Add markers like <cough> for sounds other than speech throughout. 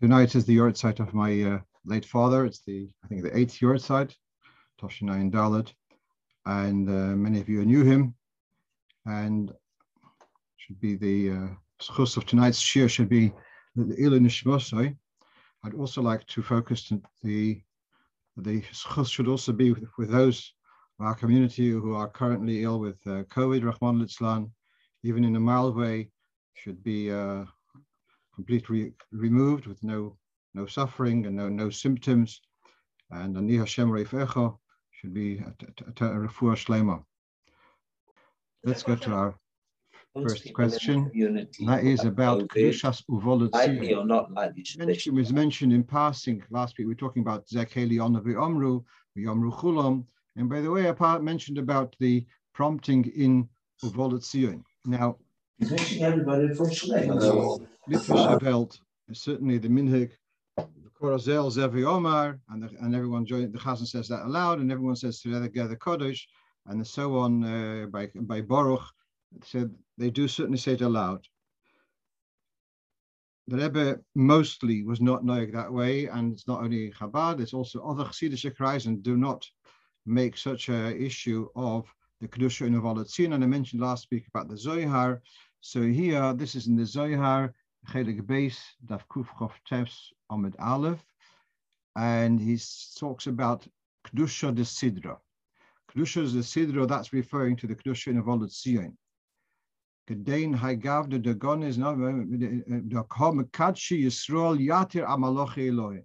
Tonight is the yahrzeit of my uh, late father. It's the, I think, the eighth yahrzeit, Toshinayin Dalit. And uh, many of you knew him. And should be the uh, of tonight's shir should be the Ilu Nishmosai. I'd also like to focus the the schus should also be with, with those of our community who are currently ill with uh, COVID, Rahman Litzlan, even in a mild way, should be uh, completely removed with no no suffering and no no symptoms. And Ani Hashem Reifecha should be a refuah shlema. Let's go to our first question. That is about Kedushas Uvolutzir. or not likely Mention was mentioned in passing last week. We are talking about Zekeli Onavi Omru, Yomru Chulam. And by the way, I mentioned about the prompting in Uvolutzir. Now, everybody for Litvish certainly the Minhig, the Korazel, Zevi Omar, and, the, and everyone joined, the Chazan says that aloud, and everyone says together Kodesh, and so on uh, by, by Baruch. So they do certainly say it aloud. The Rebbe mostly was not knowing that way, and it's not only Chabad, it's also other Chassidish Kreis, and do not make such an issue of the Kedusha in Avolatzin. And I mentioned last week about the Zohar. So here, this is in the Zohar, Chelik Beis, Daf Kuf Chof Tefs, Amid Aleph, and he talks about Kedusha de Sidra. Kedusha de Sidra, that's referring to the Kedusha in Avolatzin. Gedein Haigavde de Gon is not the Kamakachi Yisrael Yatir Amalochi Eloi.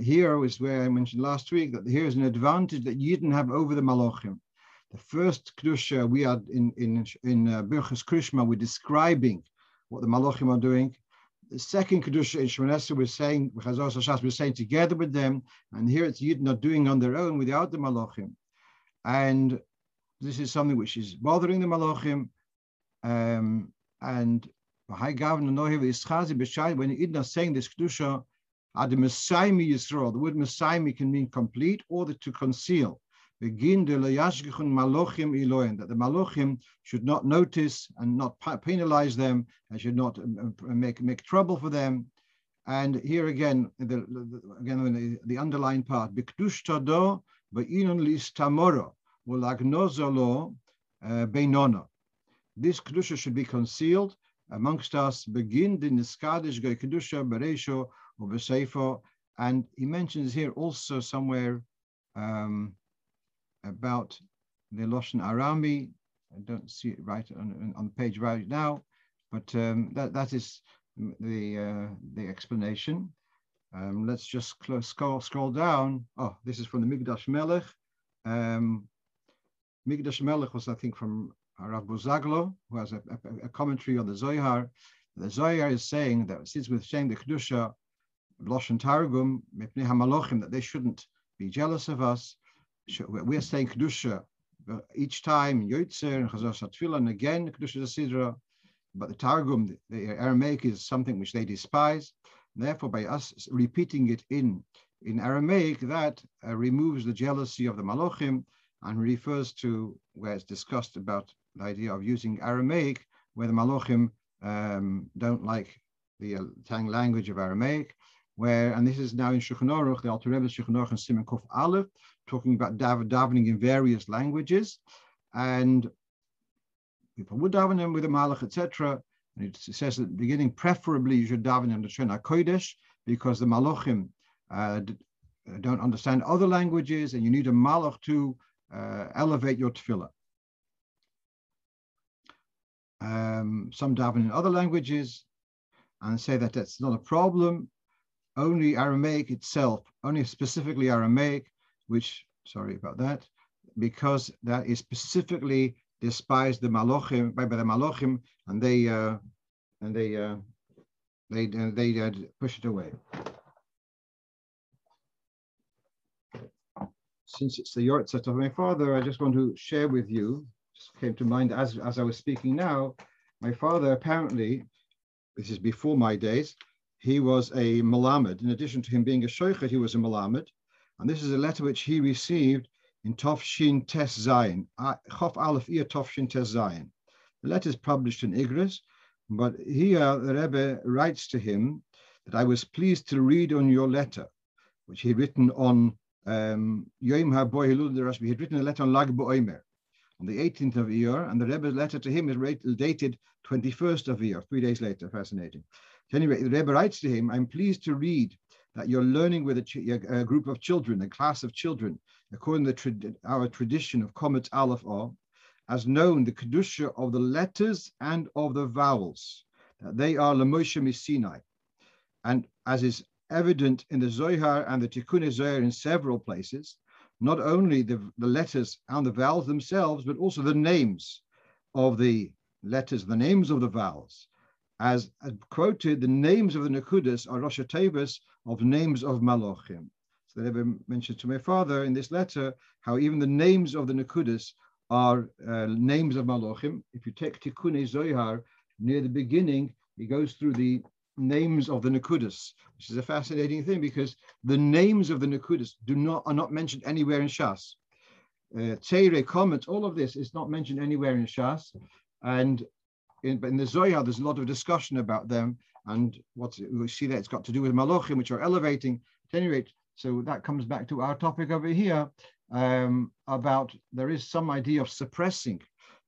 Here is where I mentioned last week that here is an advantage that you didn't have over the Malachim. The first Kedusha we had in in in uh, Birchas Krishma, we're describing what the Malachim are doing. The second Kedusha in Shemon we're saying, we're saying together with them, and here it's Yid not doing on their own without the Malachim. And this is something which is bothering the Malachim, um, and High Gavin Nohev Ischazi B'Shai, when Idna saying this Kedusha, the Messiah Yisrael, the word Messiah can mean complete or to conceal. Begin malochim that the malochim should not notice and not penalize them and should not um, um, make, make trouble for them. And here again, the, again the, the underlying part, Bikdush tado va'inon lis tamoro, ulagnozolo uh, beinona. This kedusha should be concealed amongst us. Begin the niskadish goy kedusha bereisho or and he mentions here also somewhere um, about the Loshen Arami. I don't see it right on, on the page right now, but um, that that is the uh, the explanation. Um, let's just scroll scroll down. Oh, this is from the Migdash Melech. Um, Migdash Melech was, I think, from Rav Buzaglo, who has a, a, a, commentary on the Zohar. The Zohar is saying that since we're saying the Kedusha, Loshen Targum, that they shouldn't be jealous of us. We're saying Kedusha each time, Yotzer and Chazar Satfila, and again, Kedusha Sidra. But the Targum, the Aramaic, is something which they despise. Therefore, by us repeating it in, in Aramaic, that uh, removes the jealousy of the Malochim and refers to where it's discussed about the idea of using Aramaic, where the Malochim um, don't like the uh, Tang language of Aramaic, where, and this is now in Shulchan Aruch, the Alter Rebbe Shulchan Aruch and Simon Kuf Aleph, talking about dav- davening in various languages, and people would daven them with a malach, etc. And it says at the beginning, preferably you should daven in the Shana Kodesh, because the malachim uh, don't understand other languages, and you need a malach to uh, elevate your tefillah. Um, some daven in other languages and say that that's not a problem. Only Aramaic itself, only specifically Aramaic, which, sorry about that, because that is specifically despised the Malochim, by, by the Malochim, and they, uh, and they, uh, they, uh, they uh, push it away. since it's the yahrzeit of my father, I just want to share with you, just came to mind as, as I was speaking now, my father apparently, this is before my days, he was a Malamed. In addition to him being a Shoichet, he was a Malamed. And this is a letter which he received in Tofshin Tes Zayin, Chof Aleph Ir Tofshin Tes Zayin. The letter is published in Igris. But here the Rebbe writes to him that I was pleased to read on your letter, which he had written on um, Yom HaBoy He had written a letter on Lag BaOmer on the 18th of Iyar, and the Rebbe's letter to him is dated 21st of Iyar, three days later. Fascinating. Anyway, the Rebbe writes to him, I'm pleased to read that you're learning with a, a group of children, a class of children, according to tra our tradition of Komet Aleph Or, as known the Kedusha of the letters and of the vowels, that they are Lamoshe Sinai. And as is evident in the Zohar and the Tikkun Zohar in several places, not only the, the letters and the vowels themselves, but also the names of the letters, the names of the vowels as, quoted, the names of the Nakudas are Rosh Tevas of names of Malochim. So they ever mentioned to my father in this letter how even the names of the Nakudas are uh, names of Malochim. If you take Tikkun Zohar, near the beginning, he goes through the names of the Nakudas, which is a fascinating thing because the names of the Nakudas do not are not mentioned anywhere in Shas. Uh, Teire, comments, all of this is not mentioned anywhere in Shas. And in, but in the Zohar, there's a lot of discussion about them. And what's we see that it's got to do with Malachim, which are elevating. At any rate, so that comes back to our topic over here um, about there is some idea of suppressing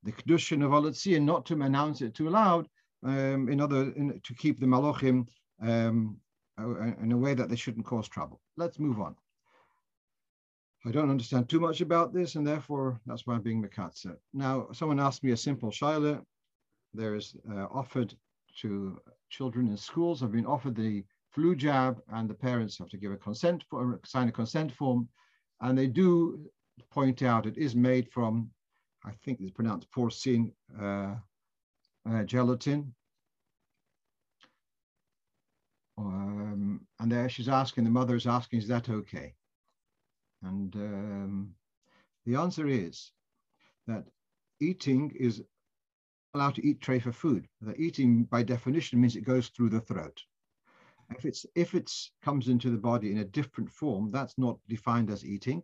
the Kedushin of Olitzia, not to announce it too loud, um, in order in, to keep the Malachim um, in a way that they shouldn't cause trouble. Let's move on. I don't understand too much about this, and therefore that's why I'm being Mikatsa. Now, someone asked me a simple shaila there is uh, offered to children in schools have been offered the flu jab and the parents have to give a consent for sign a consent form. And they do point out it is made from i think it's pronounced porcine uh, uh, gelatin. Um, and there she's asking the mother is asking is that okay? And um, the answer is that eating is allowed to eat tray for food. The eating, by definition, means it goes through the throat. If it's if it's comes into the body in a different form, that's not defined as eating.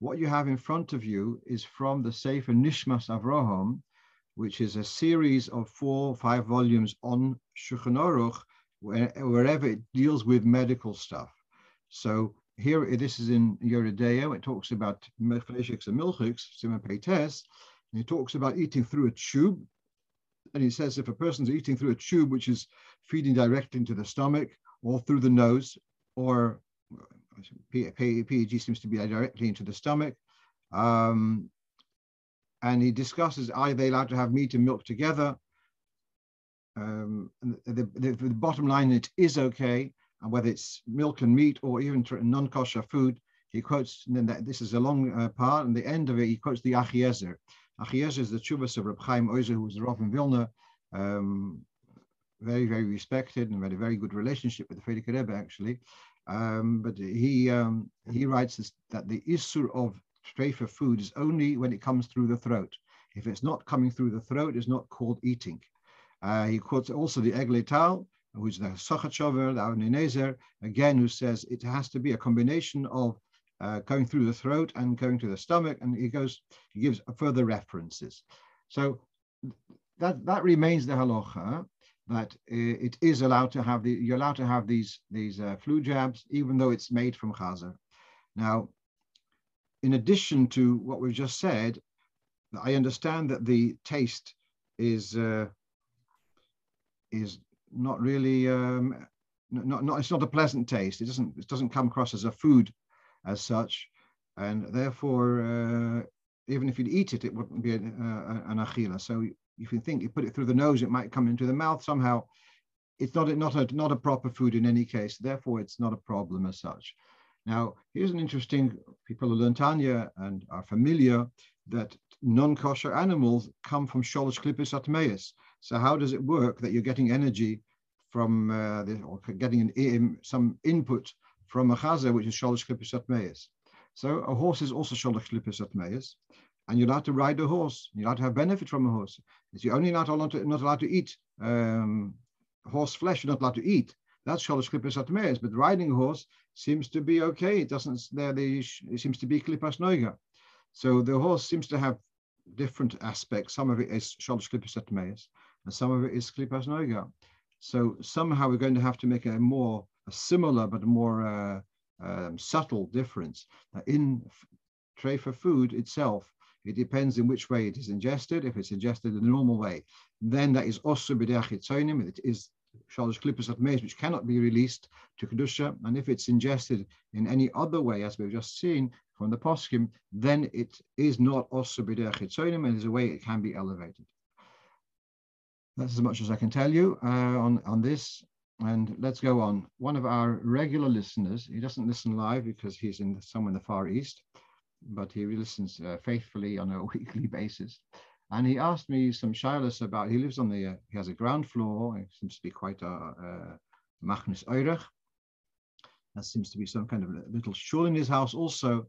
What you have in front of you is from the Sefer Nishmas Avraham, which is a series of four, five volumes on Shulchan Aruch, where, wherever it deals with medical stuff. So here, this is in De'ah, it talks about mechlechiks and milchiks, Simon Peites, and it talks about eating through a tube, and he says if a person's eating through a tube, which is feeding directly into the stomach or through the nose, or PEG seems to be directly into the stomach, um, and he discusses are they allowed to have meat and milk together? Um, the, the, the, bottom line, it is okay, and whether it's milk and meat or even non-kosher food, he quotes, and then that, this is a long uh, part, and the end of it, he quotes the Achiezer. Achiezer is the Chuvas of Reb Chaim Oizer, who was the Rav in Vilna, um, very, very respected and had a very good relationship with the Frierdiker Rebbe, actually. Um, but he um, he writes this, that the issue of treifa food is only when it comes through the throat. If it's not coming through the throat, it's not called eating. Uh, he quotes also the Egle Tal, who's the Sachachover, the Avnei Nezer, again, who says it has to be a combination of uh, going through the throat and going to the stomach, and he goes, he gives further references. So that that remains the halacha that it is allowed to have the you're allowed to have these these uh, flu jabs, even though it's made from chazer. Now, in addition to what we've just said, I understand that the taste is uh, is not really um, not, not it's not a pleasant taste. It doesn't it doesn't come across as a food as such, and therefore, uh, even if you'd eat it, it wouldn't be a, a, an achila. So if you think you put it through the nose, it might come into the mouth somehow. It's not a, not a not a proper food in any case. Therefore, it's not a problem as such. Now, here's an interesting. People who learn Tanya and are familiar that non-kosher animals come from sholosh klippus atmeis. So how does it work that you're getting energy from uh, the, or getting an, some input from a which is sholosh klippus atmeis. So a horse is also sholosh klippus atmeis, and you're allowed to ride a horse. You're allowed to have benefit from a horse. It's you're only not allowed to, not allowed to eat um, horse flesh. You're not allowed to eat. That's sholosh klippus atmeis. But riding a horse seems to be okay. It doesn't. There, the it seems to be klippas noiga. So the horse seems to have different aspects. Some of it is sholosh klippus atmeis. and some of it is klipas noga. So somehow we're going to have to make a more a similar but more uh, um, subtle difference. in tray for food itself, it depends in which way it is ingested. If it's ingested in the normal way, then that is also b'deach It is shalosh klippus at which cannot be released to kedusha. And if it's ingested in any other way, as we've just seen from the poskim, then it is not also b'deach and there's a way it can be elevated. That's as much as I can tell you uh, on on this. And let's go on. One of our regular listeners, he doesn't listen live because he's in somewhere in the Far East, but he listens uh, faithfully on a <laughs> weekly basis. And he asked me some shilas about, he lives on the, uh, he has a ground floor, it seems to be quite a Machnus Eirech. That seems to be some kind of little shul in his house also.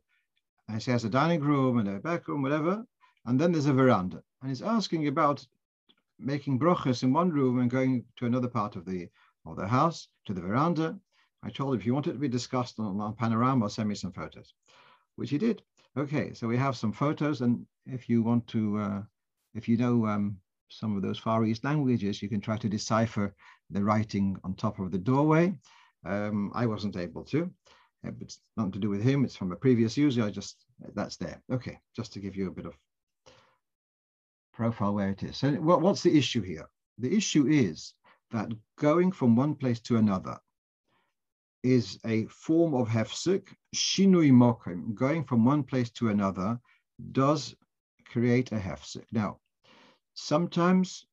And he has a dining room and a back room, whatever. And then there's a veranda. And he's asking about making brochas in one room and going to another part of the of the house to the veranda. I told him if you want it to be discussed on, on Panorama, send me some photos, which he did. Okay, so we have some photos, and if you want to, uh, if you know um, some of those Far East languages, you can try to decipher the writing on top of the doorway. Um, I wasn't able to. It's nothing to do with him. It's from a previous user. I just that's there. Okay, just to give you a bit of profile where it is. So what, what's the issue here? The issue is that going from one place to another is a form of hefsik, shinui mokim, going from one place to another does create a hefsik. Now, sometimes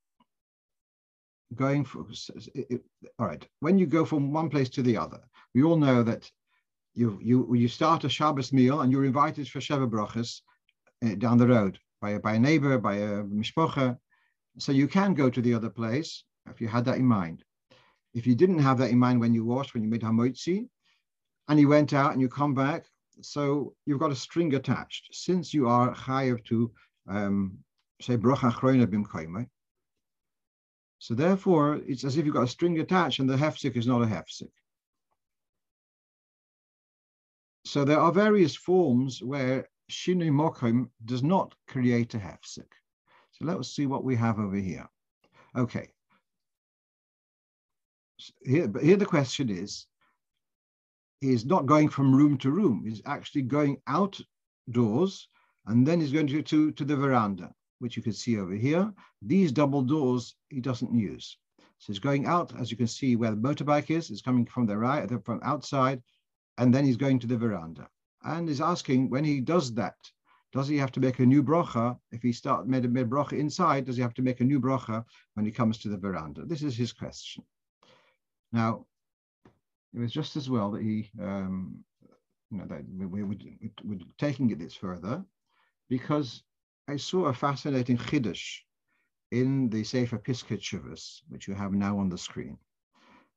going for, it, all right, when you go from one place to the other, we all know that you you you start a Shabbos meal and you're invited for Sheva Brachas uh, down the road by a, by a neighbor, by a mishpocha. So you can go to the other place if you had that in mind. If you didn't have that in mind when you washed, when you made hamotzi, and you went out and you come back, so you've got a string attached. Since you are chayav to um, say bracha chroina bim so therefore it's as if you've got a string attached and the hefsik is not a hefsik. So there are various forms where shinui mokim does not create a hefsik. So let's see what we have over here. Okay, here, but here the question is, he's not going from room to room. He's actually going outdoors and then he's going to, to, to the veranda, which you can see over here. These double doors he doesn't use. So he's going out, as you can see where the motorbike is, it's coming from the right, uh, from outside, and then he's going to the veranda. And he's asking when he does that, does he have to make a new bracha? If he start made a made bracha inside, does he have to make a new bracha when he comes to the veranda? This is his question. Now, it was just as well that he, um, you know, that we, we, we, we're taking it this further, because I saw a fascinating chiddush in the Sefer Piskei Teshuvos, which you have now on the screen.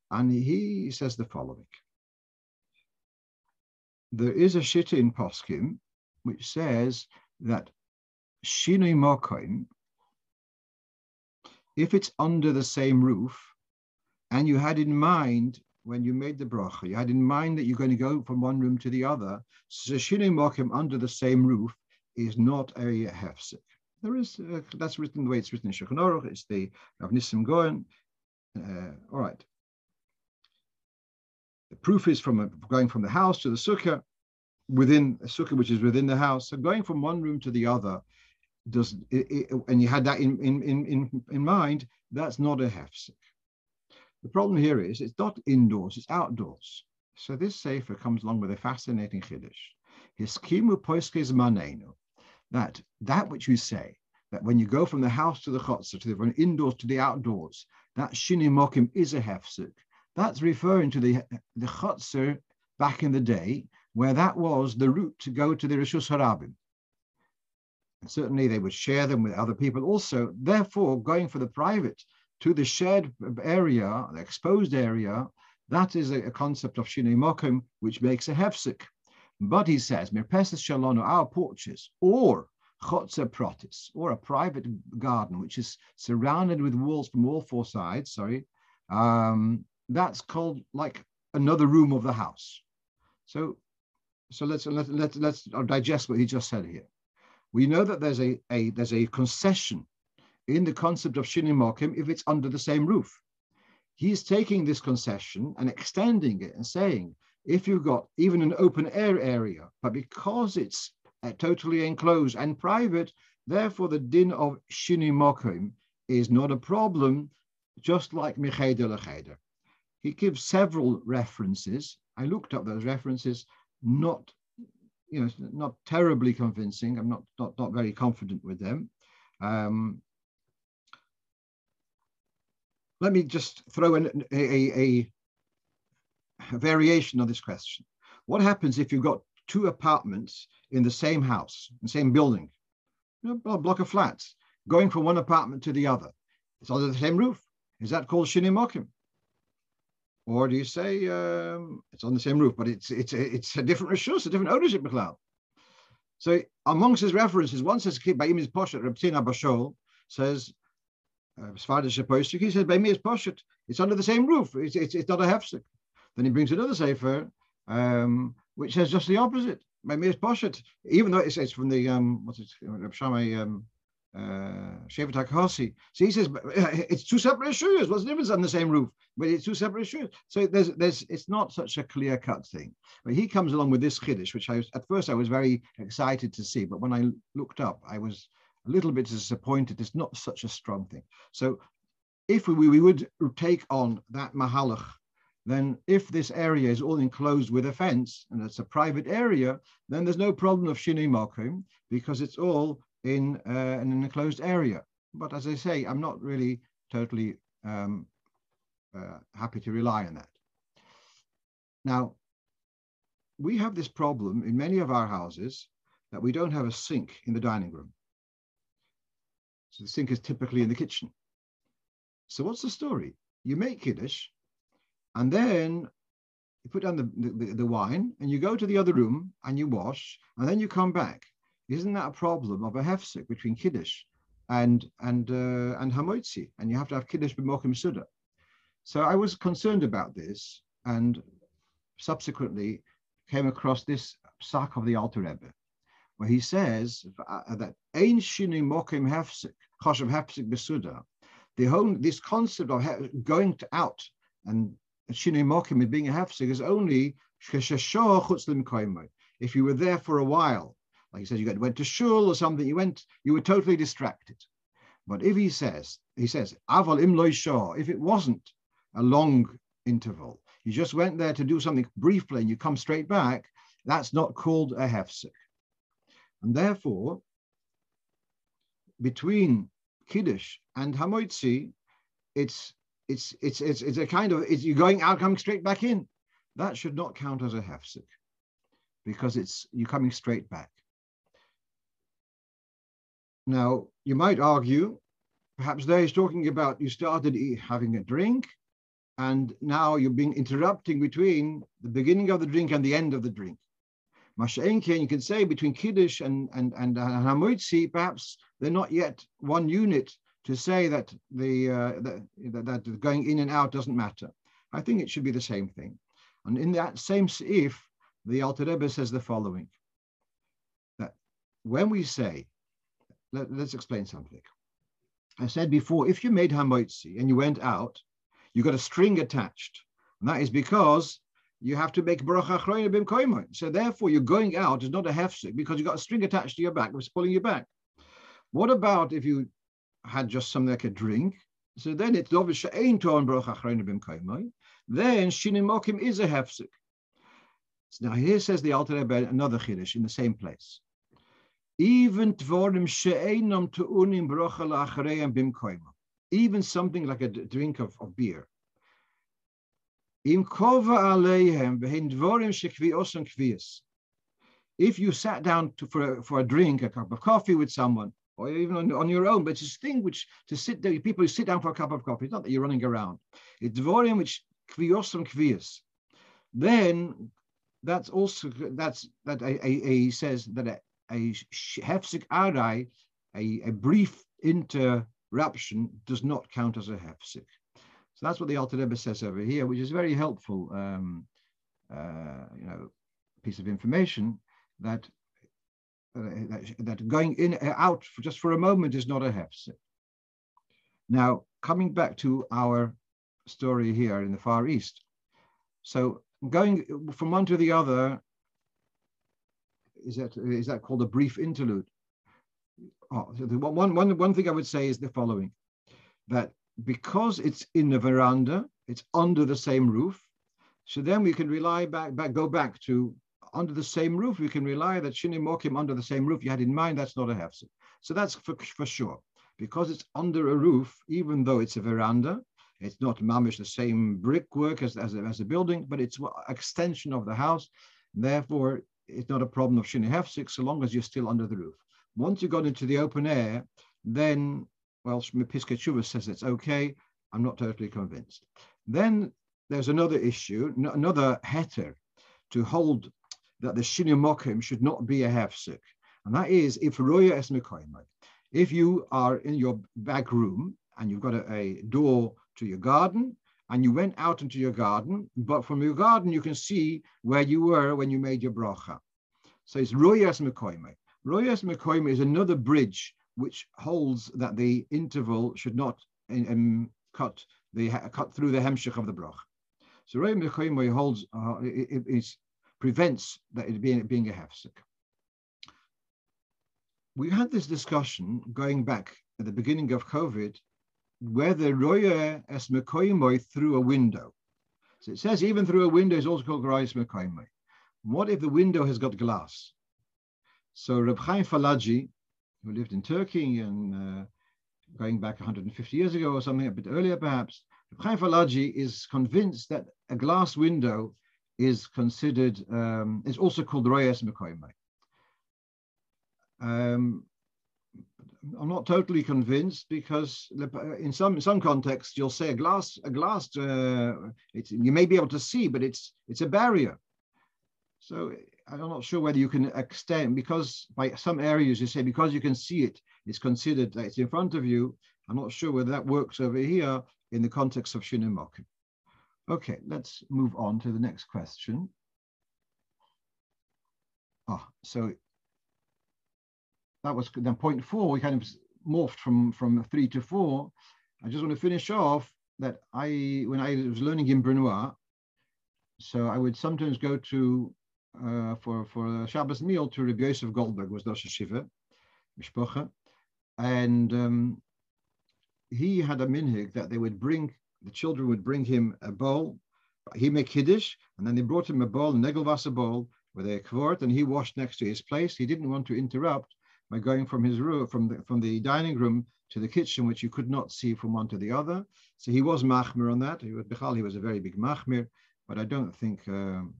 And he says the following. There is a shitta in Poskim which says that Shinui Mokoim, if it's under the same roof, and you had in mind when you made the bracha, you had in mind that you're going to go from one room to the other. So Shinei Mokim under the same roof is not a hefsek. There is uh, that's written the way it's written in Shulchan Aruch. It's the Rav Nissim Gaon. Uh, all right. The proof is from a, going from the house to the sukkah within a sukkah which is within the house. So going from one room to the other does it, it, and you had that in in in in mind. That's not a hefsek. The problem here is it's not indoors, it's outdoors. So this sefer comes along with a fascinating chiddush. Hiskimu poiskes manenu. That that which you say, that when you go from the house to the chotzer, to the from indoors to the outdoors, that shinimokim is a hefsek. That's referring to the the chotzer back in the day, where that was the route to go to the Rishus Harabim. And certainly they would share them with other people also. Therefore, going for the private to the shared area, the exposed area, that is a, a concept of Shinei Mokim, which makes a hefsik. But he says, Mirpeses Shalono, our porches, or Chotzer Protis, or a private garden, which is surrounded with walls from all four sides, sorry, um, that's called like another room of the house. So, so let's, let, let, let's digest what he just said here. We know that there's a, a, there's a concession in the concept of Shinimokim if it's under the same roof. He's taking this concession and extending it and saying, if you've got even an open air area, but because it's uh, totally enclosed and private, therefore the din of Shinimokim is not a problem, just like Mecheder Lecheder. He gives several references. I looked up those references, not you know, not terribly convincing. I'm not not not very confident with them. Um, let me just throw in a, a, a variation on this question. What happens if you've got two apartments in the same house, the same building, a block of flats, going from one apartment to the other? It's under the same roof. Is that called shinimokim? Or do you say um, it's on the same roof, but it's it's it's a different rishus, a different ownership cloud? So amongst his references, one says Ba'im is Poshet, Rabtina Bashol says Svardish Poshet, he says Ba'im is Poshet, it's under the same roof, it's, it's, it's not a hefsek. Then he brings another sefer, um, which says just the opposite. Ba'im is Poshet, even though it's, it's from the, um, what's it, Rab Shammai, um, uh, Shevet. So he says it's two separate issues. What's the difference on the same roof? But it's two separate issues. So there's, there's, it's not such a clear cut thing. But he comes along with this chiddush, which I was at first I was very excited to see, but when I looked up, I was a little bit disappointed. It's not such a strong thing. So if we, we would take on that mahalach, then if this area is all enclosed with a fence and it's a private area, then there's no problem of shinei makim because it's all in, uh, an enclosed area. But as I say, I'm not really totally um, uh, happy to rely on that. Now, we have this problem in many of our houses that we don't have a sink in the dining room. So the sink is typically in the kitchen. So what's the story? You make Kiddush, and then you put down the, the, the wine, and you go to the other room, and you wash, and then you come back. Isn't that a problem of a hefsek between Kiddush and and uh, and Hamotzi? And you have to have Kiddush b'mokim suda. So I was concerned about this, and subsequently came across this psak of the Alter Rebbe, where he says uh, that ein shini mokim hefsek choshev hefsek besuda. The whole this concept of going to out and shini mokim being a hefsek is only if you were there for a while like he says, you went to shul or something, you went, you were totally distracted. But if he says, he says, aval im if it wasn't a long interval, you just went there to do something briefly and you come straight back, that's not called a hefsek. And therefore, between Kiddush and Hamoitzi, it's it's it's it's it's a kind of it's, you're going out, coming straight back in. That should not count as a hefsek because it's you're coming straight back. Now, you might argue, perhaps there he's talking about you started having a drink, and now you're being interrupting between the beginning of the drink and the end of the drink. Masha'enken, you can say between Kiddush and, and, and Hamoitzi, perhaps they're not yet one unit to say that the, uh, that, that going in and out doesn't matter. I think it should be the same thing. And in that same if the Alter Rebbe says the following, that when we say let, us explain something. I said before, if you made hamoitzi and you went out, you got a string attached. And that is because you have to make bracha achroina bim. So therefore, you're going out is not a hefsek because you've got a string attached to your back, is pulling you back. What about if you had just something like a drink? So then it's obviously ain't on bracha achroina bim. Then shinimokim is a hefsek. So now here says the Alter Rebbe another chiddush in the same place even tvorim she'enam tu'unim brocha la'achareim bimkoima. Even something like a drink of, of beer. Im kova aleihem v'hin dvorim she'kvios kvias. If you sat down to, for, a, for a drink, a cup of coffee with someone, or even on, on your own, but it's a thing which to sit there, people who sit down for a cup of coffee, it's not that you're running around. It's dvorim which kvios kvias. Then that's also that's that a, a, a says that a, a hefsek arai, a, a brief interruption, does not count as a hefsek. So that's what the Alter Rebbe says over here, which is a very helpful, um, uh, you know, piece of information that, uh, that, that going in uh, out for just for a moment is not a hefsek. Now, coming back to our story here in the Far East. So going from one to the other, is that, is that called a brief interlude? Oh, so the one, one, one thing I would say is the following, that because it's in the veranda, it's under the same roof, so then we can rely back, back go back to under the same roof, we can rely that Shini Mokim under the same roof you had in mind, that's not a hefsek. So that's for, for sure because it's under a roof, even though it's a veranda, it's not mamish the same brickwork as, as, as a building, but it's an extension of the house. Therefore, it's not a problem of shini hefsik so long as you're still under the roof. Once you got into the open air, then, well, Pisketshuva says it's okay. I'm not totally convinced. Then there's another issue, another heter to hold that the shini mokim should not be a hefsik. And that is if roya es if you are in your back room and you've got a, a door to your garden and you went out into your garden, but from your garden you can see where you were when you made your bracha. So it's royas mekoime. Royas mekoime is another bridge which holds that the interval should not cut the cut through the hemshich of the bracha. So royas mekoime holds uh, it, it, prevents that it being being a hefsek we had this discussion going back at the beginning of COVID, whether roya es mekoimoy through a window. So it says even through a window is also called roya es mekoimoy. What if the window has got glass? So Reb Chaim Falaji, who lived in Turkey and uh, going back 150 years ago or something, a bit earlier perhaps, Chaim Falaji is convinced that a glass window is considered, um, is also called roya es mekoimoy. Um, I'm not totally convinced because in some some contexts you'll say a glass a glass uh, you may be able to see, but it's it's a barrier. So I'm not sure whether you can extend because by some areas you say because you can see it, it's considered that it's in front of you. I'm not sure whether that works over here in the context of Shinimoku. Okay, let's move on to the next question. Ah, so that was then point four. We kind of morphed from from three to four. I just want to finish off that I when I was learning in Brunoy, so I would sometimes go to for for a Shabbos meal to Rabbi Yosef Goldberg was Rosh Shiva, Mishpocha, and um, he had a minhig that they would bring the children would bring him a bowl. He make kiddush, and then they brought him a bowl, a negelwasser bowl, with a kvort, and he washed next to his place. He didn't want to interrupt by going from his room, from the, from the dining room to the kitchen, which you could not see from one to the other. So he was machmir on that. He was, Bichal, he was a very big machmir, but I don't think um,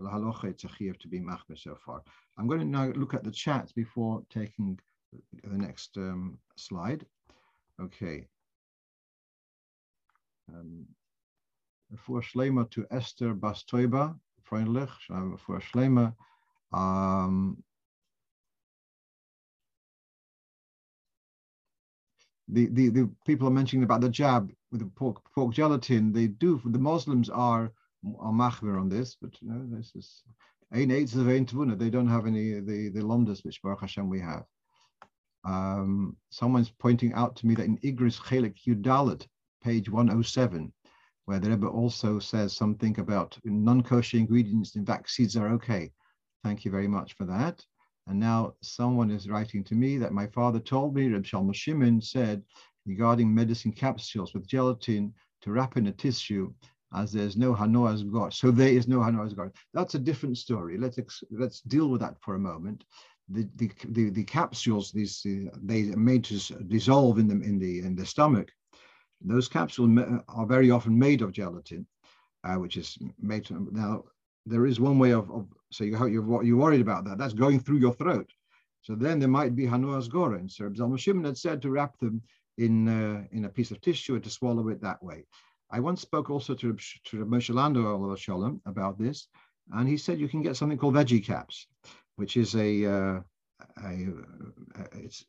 halacha a to be machmir so far. I'm going to now look at the chat before taking the next um, slide. Okay. Um, for Shlema to Esther Bastoiba, freundlich, for Shlema. Um, the, the, the people are mentioning about the jab with the pork, pork gelatin, they do, the Muslims are, are machmir on this, but you know, this is, ein eitz of they don't have any, the, the lomdas, which Baruch Hashem we have. Um, someone's pointing out to me that in Igris Chelik Yudalit, page 107, where the Rebbe also says something about non-kosher ingredients in vaccines are okay. Thank you very much for that. And now someone is writing to me that my father told me, Reb Shalom Shimon said, regarding medicine capsules with gelatin to wrap in a tissue, as there's no Hanoah's God. So there is no Hanoah's God. That's a different story. Let's let's deal with that for a moment. The the the, the capsules, these uh, they are made to dissolve in them in the in the stomach. Those capsules are very often made of gelatin, uh, which is made to, now there is one way of, of so you, you're, you're worried about that. That's going through your throat. So then there might be Hanua's Goren. So Zalman Shimon had said to wrap them in, uh, in a piece of tissue and to swallow it that way. I once spoke also to, to Moshe Landau Shalom about this, and he said you can get something called veggie caps, which is a, uh, a,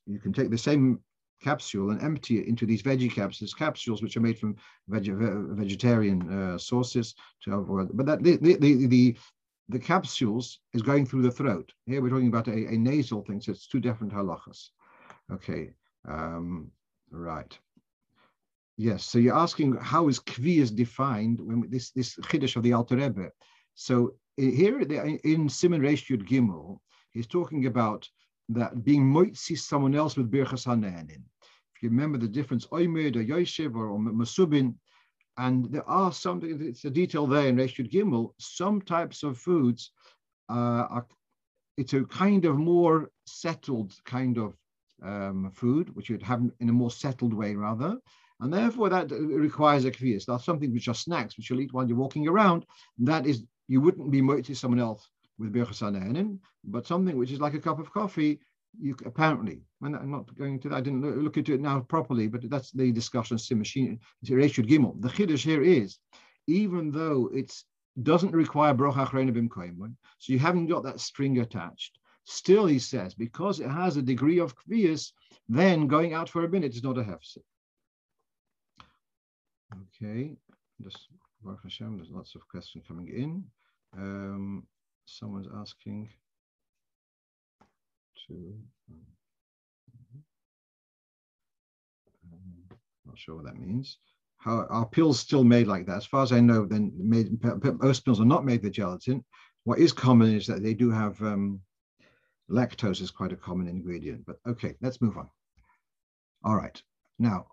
you can take the same capsule and empty it into these veggie caps. capsules, capsules which are made from veg vegetarian uh, sources to avoid. But that the, the, the, the, capsules is going through the throat. Here we're talking about a, a nasal thing, so it's two different halachas. Okay, um, right. Yes. So you're asking how is kviyas defined when this this chiddush of the Alter Rebbe. So here in Simon Reish Yud Gimel, he's talking about that being moitzi someone else with birchas hanehenin. If you remember the difference, oimed or yoshev or masubin, and there are some, it's a detail there in Reish Yud Gimel, some types of foods uh, are, it's a kind of more settled kind of um, food, which you'd have in a more settled way rather. And therefore that uh, requires a kviyas. That's something which are snacks, which you'll eat while you're walking around. That is, you wouldn't be moitzis someone else with birchas but something which is like a cup of coffee, you apparently, I'm not going to I didn't look into it now properly, but that's the discussion, Simashine, Reshud Gimel. The Chiddush here is, even though it doesn't require brocha bim so you haven't got that string attached, still he says, because it has a degree of kvias, then going out for a minute is not a hefsek. Okay, just Baruch Hashem, there's lots of questions coming in. Um, someone's asking to, um, not sure what that means. How are pills still made like that? As far as I know, then made, most pills are not made with gelatin. What is common is that they do have um, lactose is quite a common ingredient. But okay, let's move on. All right, now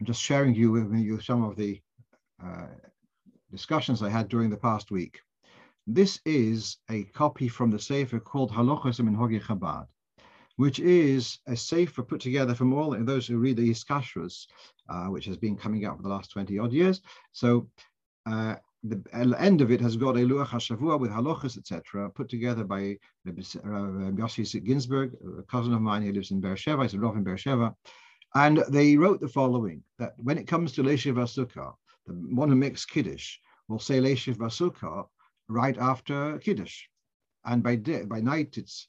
I'm just sharing you with you some of the uh, discussions I had during the past week. This is a copy from the Sefer called Halochos Minhagi Chabad, which is a Sefer put together from all those who read the Iskashras, uh, which has been coming out for the last 20 odd years. So uh, the end of it has got a Luach HaShavua with halachas, etc., put together by uh, Yossi Ginsburg, a cousin of mine who lives in Beersheba, he's a Rav in Beersheba. And they wrote the following, that when it comes to Leshiv Vasukah, the one who makes Kiddush will say Leshiv Vasukah right after Kiddush. And by day, by night, it's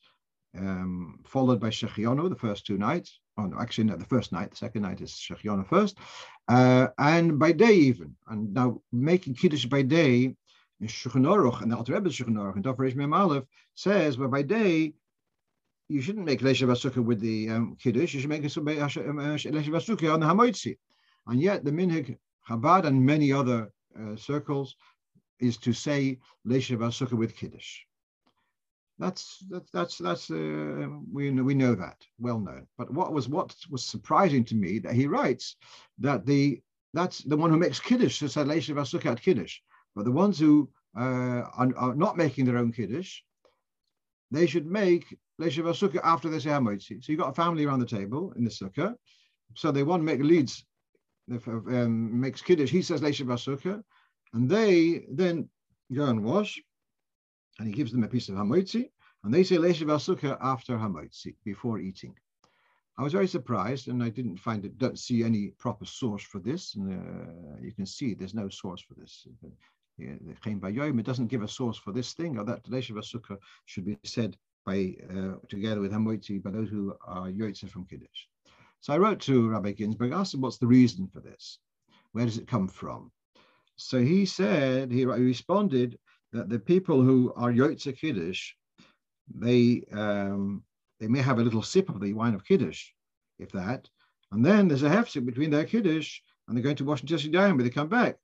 um, followed by Shechionu, the first two nights. Oh, no, actually, no, the first night, the second night is Shechionu first. Uh, and by day even. And now making Kiddush by day, Shulchan Aruch, and the Alter Rebbe Shulchan and Dov Reish Aleph says, well, by day, you shouldn't make Leshav Asukah with the um, Kiddush, you should make Leshav Asukah on the Hamoitzi. And yet the Minhag Chabad and many other uh, circles is to say Leshav Asukah with Kiddush. That's that's that's that's uh, we we know that well known. But what was what was surprising to me that he writes that the that's the one who makes kiddush to say Leshav Asukah kiddush, but the ones who uh, are, are, not making their own kiddush, they should make Leshav Asukah after they say Hamoitzi. So you've got a family around the table in the sukkah. So they want to make leads, um, makes kiddush. He says Leshav Asukah, and they then go and wash, and he gives them a piece of hamotzi, and they say leshiv sukkah after hamotzi, before eating. I was very surprised, and I didn't find it, don't see any proper source for this. And uh, you can see there's no source for this. The Chaim Bayom It doesn't give a source for this thing, or that leshiv sukkah should be said by uh, together with hamotzi by those who are yotze from kiddush. So I wrote to Rabbi Ginsburg, asked him what's the reason for this. Where does it come from? So he said, he responded that the people who are Yotze Kiddush, they, um, they may have a little sip of the wine of Kiddush, if that, and then there's a hefsek between their Kiddush and they're going to Washington Yadayim, but they come back.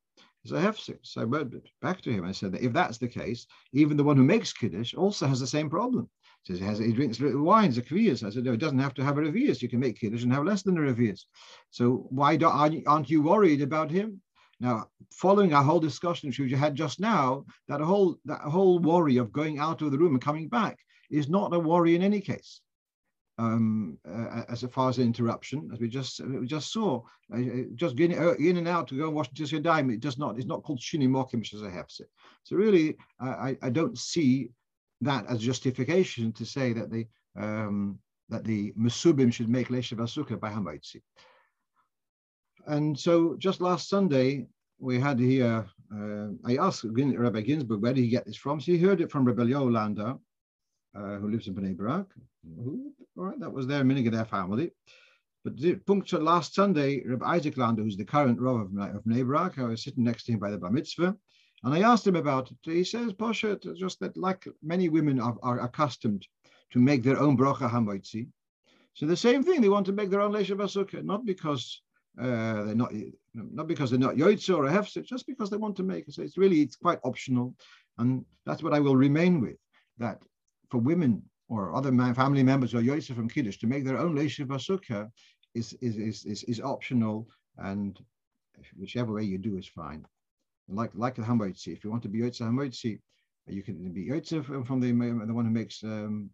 There's a hefsek. So I wrote back to him. I said that if that's the case, even the one who makes Kiddush also has the same problem. He says he, has, drinks little wines, a kvias. I said, no, it doesn't have to have a revius. You can make Kiddush and have less than a revius. So why don't, aren't you worried about him? Now, following our whole discussion which you had just now, that whole that whole worry of going out of the room and coming back is not a worry in any case. Um, uh, as far as an interruption, as we just we just saw, uh, just getting uh, in and out to go and wash just your dime, it does not. It's not called shini mokim, is a hefset. So really, I, I don't see that as justification to say that the um, that the mesubim should make leshav asuka by hamaitzi. And so just last Sunday, we had here, uh, I asked Rabbi Ginsburg, where did he get this from? So he heard it from Rabbi Leo uh, who lives in Bnei. Who, all right, that was their minig of their family. But puncture last Sunday, Rabbi Isaac Lander, who's the current Rav of, of Bnei Brak, I was sitting next to him by the Bar Mitzvah, and I asked him about it. He says, Posha, just that like many women are, are accustomed to make their own brocha hamoitzi. So the same thing, they want to make their own lesha basukah, not because Uh, they're not not because they're not yoitza or a hefset, just because they want to make it. So it's really it's quite optional, and that's what I will remain with. That for women or other family members or yoitza from kiddush to make their own leishiv basukha is is, is is is optional, and whichever way you do is fine. Like like the hamoitzi, if you want to be yoitza hamoitzi, you can be yoitza from the the one who makes um,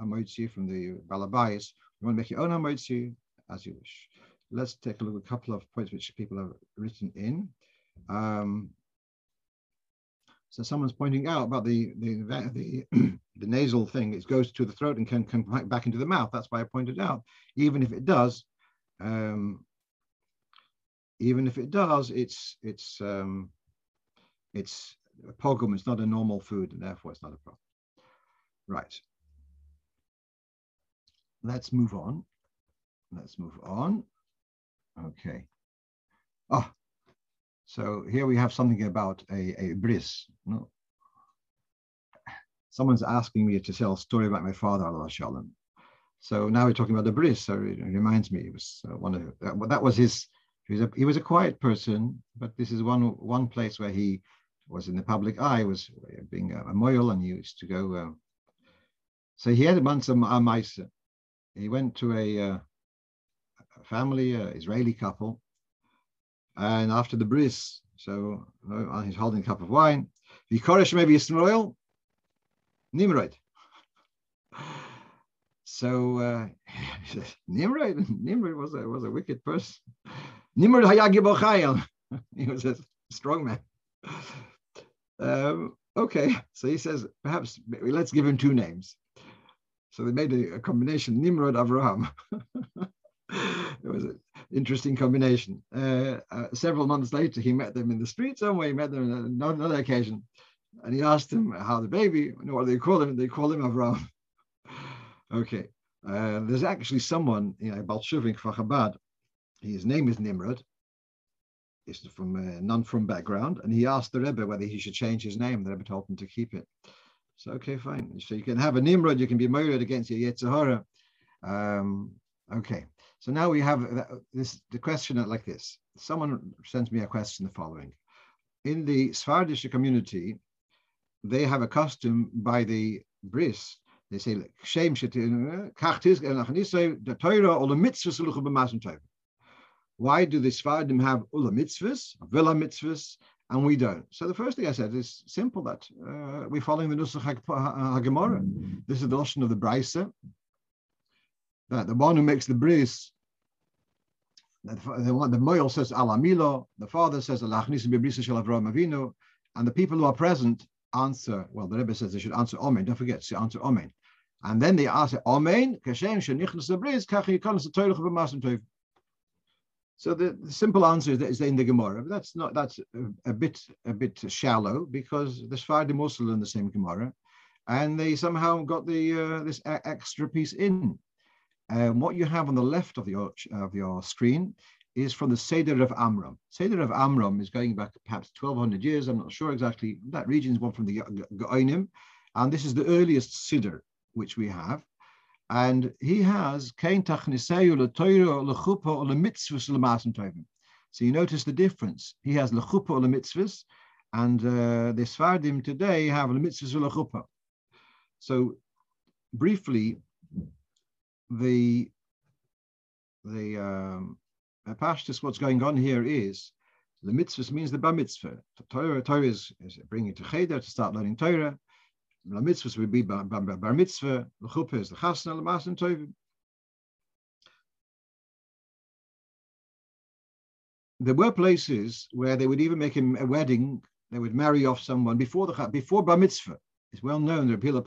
hamoitzi from the balabayas. You want to make your own hamoitzi as you wish let's take a look at a couple of points which people have written in. Um, so someone's pointing out about the the the, <clears throat> the nasal thing. It goes to the throat and can come back into the mouth. That's why I pointed out. Even if it does, um, even if it does, it's it's um, it's a pogum. It's not a normal food, and therefore it's not a problem. Right. Let's move on. Let's move on. Okay. Oh, so here we have something about a, a bris. No? Someone's asking me to tell a story about my father, Allah Shalom. So now we're talking about the bris. So it reminds me, it was uh, one of that, that was his. He was a he was a quiet person, but this is one one place where he was in the public eye, was being a, a and he used to go. Uh, so he had once a, a mice. He went to a uh, family, an Israeli couple. And after the bris, so uh, he's holding a cup of wine. The Koresh maybe Yisrael, Nimrod. <laughs> So uh, <laughs> Nimrod, Nimrod was a was a wicked person. Nimrod Hayagi <laughs> He was a strong man. Um, okay, so he says perhaps let's give him two names. So they made a, a combination Nimrod Avraham. <laughs> it was an interesting combination. Uh, uh, several months later, he met them in the street somewhere. He met them on another occasion, and he asked them how the baby. You know what they call him? They call him Avraham. <laughs> okay, uh, there's actually someone, you know, Balshuvik Chabad. His name is Nimrod. He's from a non-from background, and he asked the Rebbe whether he should change his name. The Rebbe told him to keep it. So okay, fine. So you can have a Nimrod. You can be murdered against your Yetzirah. Um, okay. So now we have this the question like this. Someone sends me a question the following. In the Sephardic community, they have a custom by the bris. They say shame the Torah or the mitzvahs Why do the Sephardim have ula mitzvahs, mitzvahs, and we don't? So the first thing I said is simple that uh, we're following the Nusach HaGemara. This is the notion of the Brisa that the one who makes the bris, the, the the moil says alamilo, the father says alachnisim Avinu, and the people who are present answer. Well, the Rebbe says they should answer Amen. Don't forget to answer Amen. And then they answer Amen. Kashem shenichnas lebris kachi yikonas toilach b'masim tov. So the, the, simple answer is, in the Gemara. But that's not that's a, a, bit a bit shallow because the Sfardim also learn the same Gemara, and they somehow got the uh, this extra piece in. Um, what you have on the left of your, of your screen is from the Seder of Amram. Seder of Amram is going back perhaps 1200 years. I'm not sure exactly. That region is one from the Gaonim. And this is the earliest Seder which we have. And he has Kain Tachniseyu LeToira LeChupa LeMasim Tovim. So you notice the difference. He has LeChupa or LeMitzvahs, and uh, the Sfardim today have LeMitzvahs or LeChupa. So briefly, the the um, Pashtus, what's going on here is the mitzvah means the bar mitzvah. Torah, Torah is, is bringing to cheder to start learning Torah. Mitzvahs would be bar, bar, bar mitzvah. The chuppah is the chasna, the tovim. There were places where they would even make him a wedding. They would marry off someone before the before bar mitzvah. It's well known that Pila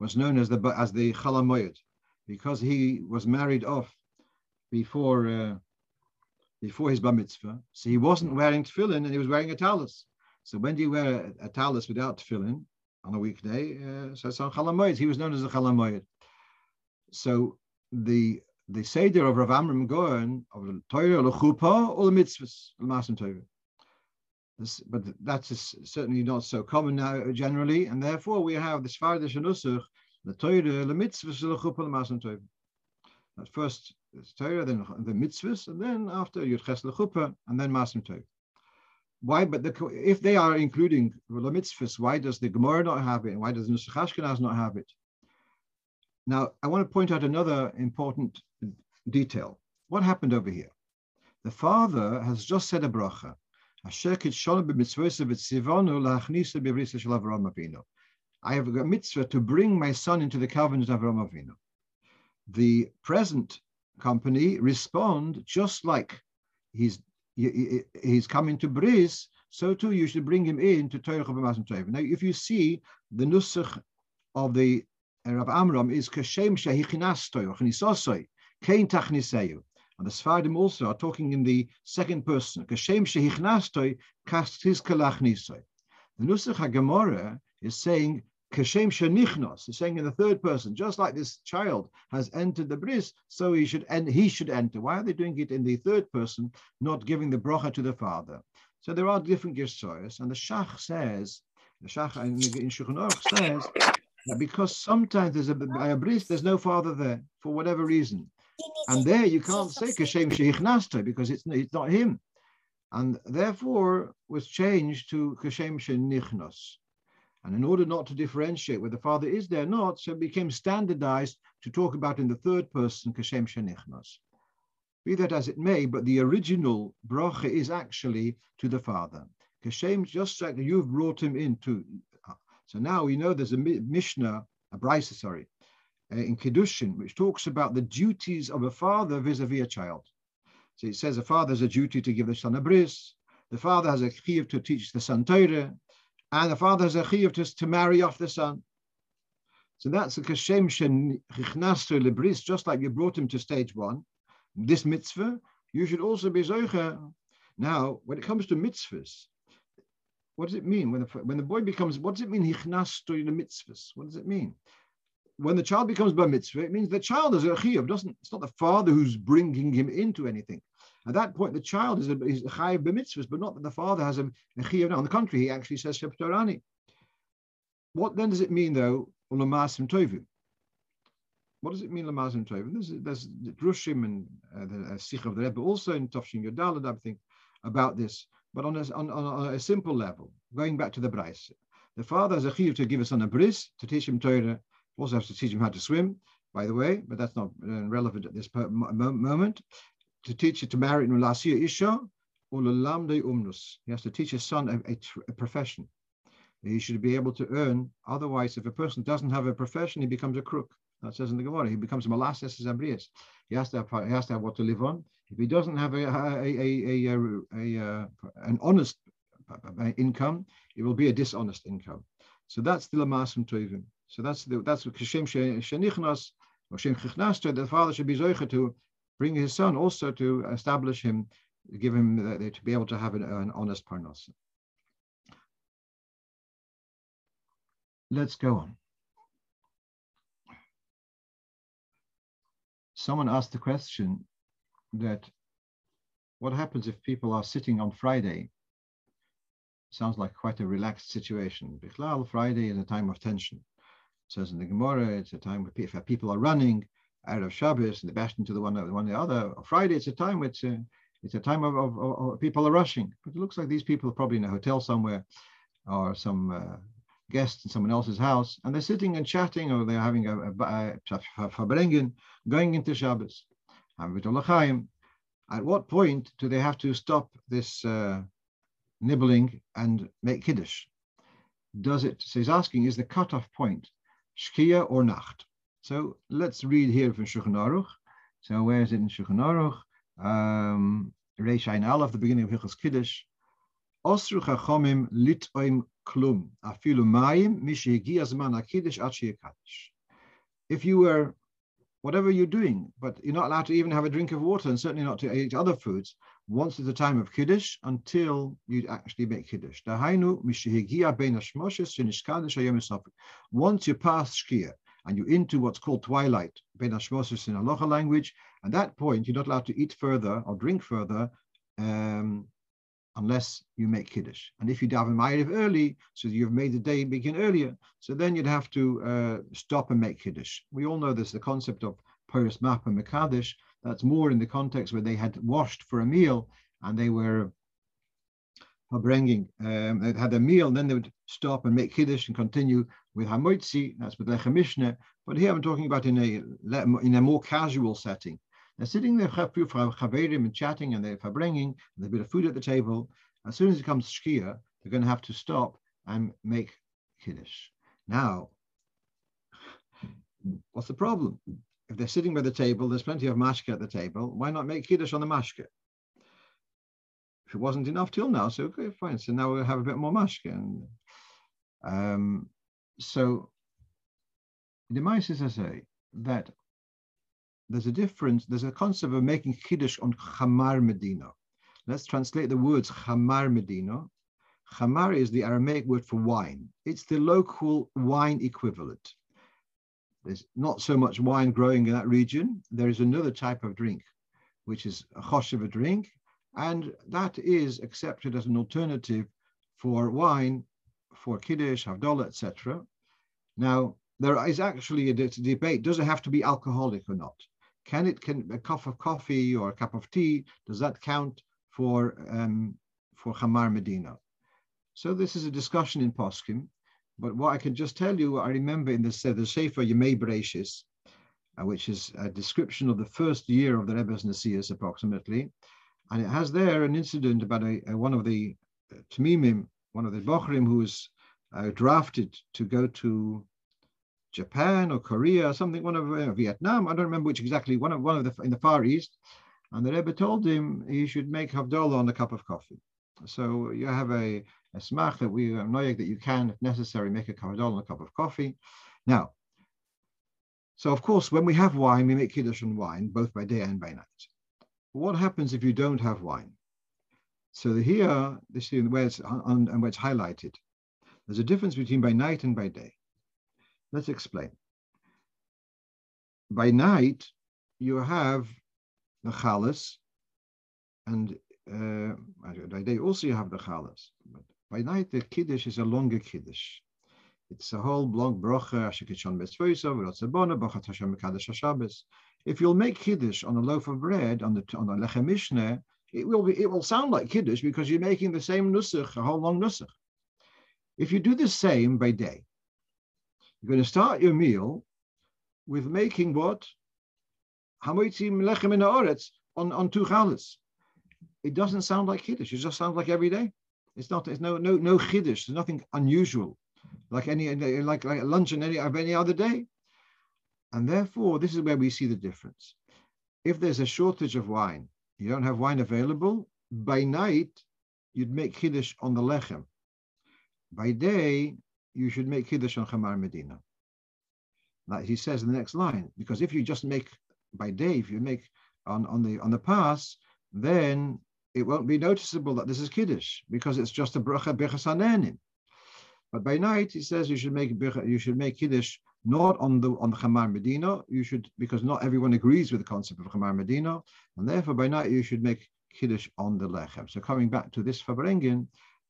was known as the as the chalamoyed because he was married off before uh, before his bar mitzvah, so he wasn't wearing tefillin and he was wearing a talus. So when do you wear a, a talus without tefillin on a weekday? Uh, so it's on. He was known as a chalamoyed. So the the seder of Rav Amram Gaon of the Torah or chuppah or the mitzvahs, the masim Torah. This, but that's certainly not so common now generally, and therefore we have the Sephardic Nusach the Torah, the mitzvah, the chuppah, the masim Torah. That first there's Torah, then the mitzvahs, and then after Yud Ches Lechuppah, and then Masim Tov. Why? But the, if they are including the mitzvahs, why does the Gemara not have it? Why does Nusach Ashkenaz not have it? Now, I want to point out another important detail. What happened over here? The father has just said a bracha. I have a mitzvah to bring my son into the covenant of Avraham Avinu. The present company respond just like he's he's coming to bris, so too you should bring him in to Torah Tov. Now, if you see the nusach of the uh, Rav Amram is kashem shehichinastoi or chnisosoi kein tachniseyu. And the Sfardim also are talking in the second person. Kashem shehichnastoi kastis kalachnisoi. The nusach HaGemorah is saying Kashem shenichnos is saying in the third person, just like this child has entered the bris, so he should and he should enter. Why are they doing it in the third person, not giving the bracha to the father? So there are different gistoyas, and the Shach says, the Shach in, Shulchan says that because sometimes there's a a bris, there's no father there for whatever reason, and there you can't say Kashem sheichnasta because it's it's not him, and therefore was changed to Kashem shenichnos. And in order not to differentiate whether the father is there or not, so it became standardized to talk about in the third person, Kashem Shenichnas. Be that as it may, but the original bracha is actually to the father. Kashem, just like you've brought him into. So now we know there's a Mishnah, a Brisa, sorry, uh, in Kiddushin, which talks about the duties of a father vis-a-vis a child. So it says a father has a duty to give the son a bris, the father has a chiyuv to teach the son Torah, and the father has a chiyuv to, to marry off the son. So that's a kashem shenichnastu lebris, just like you brought him to stage one. This mitzvah, you should also be zoicha. Now, when it comes to mitzvahs, what does it mean when the when the boy becomes? What does it mean hichnastu the mitzvahs? What does it mean? When the child becomes bar mitzvah, it means the child is a chiyuv. Doesn't it's not the father who's bringing him into anything. At that point, the child is a, is chayiv b'mitzvahs, but not that the father has a, a chayiv. On the contrary, he actually says sheptorani. What then does it mean, though, ulamasim tovim? What does it mean, lamasim tovim? There's, there's the Drushim and uh, the uh, Sikh of the Rebbe also in Tafshin Yodalad, I think, about this. But on a, on, on a simple level, going back to the Brisa, the father has a chiyuv to give us on a bris, to teach him Torah, also has to teach him how to swim, by the way, but that's not uh, relevant at this moment to teach it to marry in Ulasia Isha or Lamde Umnus. He has to teach his son a, a, a, profession. He should be able to earn. Otherwise, if a person doesn't have a profession, he becomes a crook. That says in the Gemara. He becomes a molasses Zabrias. He has to have he has to have what to live on. If he doesn't have a, a, a, a, an honest uh, income, it will be a dishonest income. So that's the lamasum tovim. So that's the that's what Hashem shenichnas or Shem the father should be zoicha to bring his son also to establish him, give him uh, to be able to have an, an honest parnos. Let's go on. Someone asked the question that what happens if people are sitting on Friday? Sounds like quite a relaxed situation. Bichlal, Friday is a time of tension. It says in the Gemara, it's a time where people are running, Erev Shabbos and the best into the one, one or the other. Friday, it's a time which uh, it's a time of, of, of, people are rushing. But it looks like these people are probably in a hotel somewhere or some uh, guest in someone else's house, and they're sitting and chatting or they're having a, a, a, going into Shabbos. At what point do they have to stop this uh, nibbling and make Kiddush? Does it, so he's asking, is the cutoff point Shkia or Nacht? So let's read here from Shulchan Aruch. So where is it in Shulchan Aruch? Um, Reish Ein Aleph, the beginning of Hilchos Kiddush. Osru chachomim litoim klum, afilu mayim, mishihigi azman akidish If you were, whatever you're doing, but you're not allowed to even have a drink of water and certainly not to eat other foods, once is the time of Kiddush until you actually make Kiddush. Once you pass Shkia, and you're into what's called twilight, Ben Hashmosis in Aloha language, at that point, you're not allowed to eat further or drink further um, unless you make Kiddush. And if you daven Ma'ariv early, so you've made the day begin earlier, so then you'd have to uh, stop and make Kiddush. We all know there's the concept of Paris Map and Mekadesh, That's more in the context where they had washed for a meal and they were bringing, um, they had a meal, and then they would stop and make kiddush and continue with hamoitzi. That's with lechem mishneh. But here I'm talking about in a in a more casual setting. They're sitting there chaverim and chatting, and they're bringing, and a bit of food at the table. As soon as it comes shkia, they're going to have to stop and make kiddush. Now, what's the problem? If they're sitting by the table, there's plenty of mashke at the table. Why not make kiddush on the mashke? If it wasn't enough till now, so okay, fine. So now we'll have a bit more mashke. And um, so the Mises I say that there's a difference, there's a concept of making kiddush on chamar medina. Let's translate the words chamar medina. Chamar is the Aramaic word for wine. It's the local wine equivalent. There's not so much wine growing in that region. There is another type of drink, which is a choshev drink, and that is accepted as an alternative for wine, for kiddush, havdalah, etc. Now, there is actually a debate: does it have to be alcoholic or not? Can it can a cup of coffee or a cup of tea does that count for um, for Chamar Medina? So this is a discussion in Poskim. But what I can just tell you, I remember in the, the Sefer Yemei Bereshis, uh, which is a description of the first year of the Rebbe's Nasias approximately. And it has there an incident about a, a one of the uh, Tamimim, one of the Bochrim who was uh, drafted to go to Japan or Korea, or something, one of uh, Vietnam. I don't remember which exactly, one of, one of the, in the Far East. And the Rebbe told him he should make Havdalah on a cup of coffee. So you have a, a smach that we noyeg that you can, if necessary, make a kavadol on a cup of coffee. Now, so of course, when we have wine, we make kiddush on wine, both by day and by night. What happens if you don't have wine? So here, this is where it's on, and where it's highlighted. There's a difference between by night and by day. Let's explain. By night, you have the chalas, and uh, they also you have the chalas. But by night, the kiddush is a longer kiddush. It's a whole long brocha, If you'll make kiddush on a loaf of bread, on the on the lechem mishneh, it will be it will sound like kiddush because you're making the same nusach, a whole long nusach. If you do the same by day, you're going to start your meal with making what? Hamoitzim lechem in on, on two chalas it doesn't sound like Kiddush. It just sounds like every day. It's not, It's no no no Kiddush. There's nothing unusual, like any like, like lunch and any of any other day. And therefore, this is where we see the difference. If there's a shortage of wine, you don't have wine available, by night, you'd make Kiddush on the Lechem. By day, you should make Kiddush on Chamar Medina. Like he says in the next line, because if you just make by day, if you make on, on the on the pass, then it won't be noticeable that this is Kiddush because it's just a bracha birchas But by night, he says you should make you should make Kiddush not on the on the Chamar Medina. You should because not everyone agrees with the concept of Chamar Medina, and therefore by night you should make Kiddush on the Lechem. So coming back to this Farbrengen,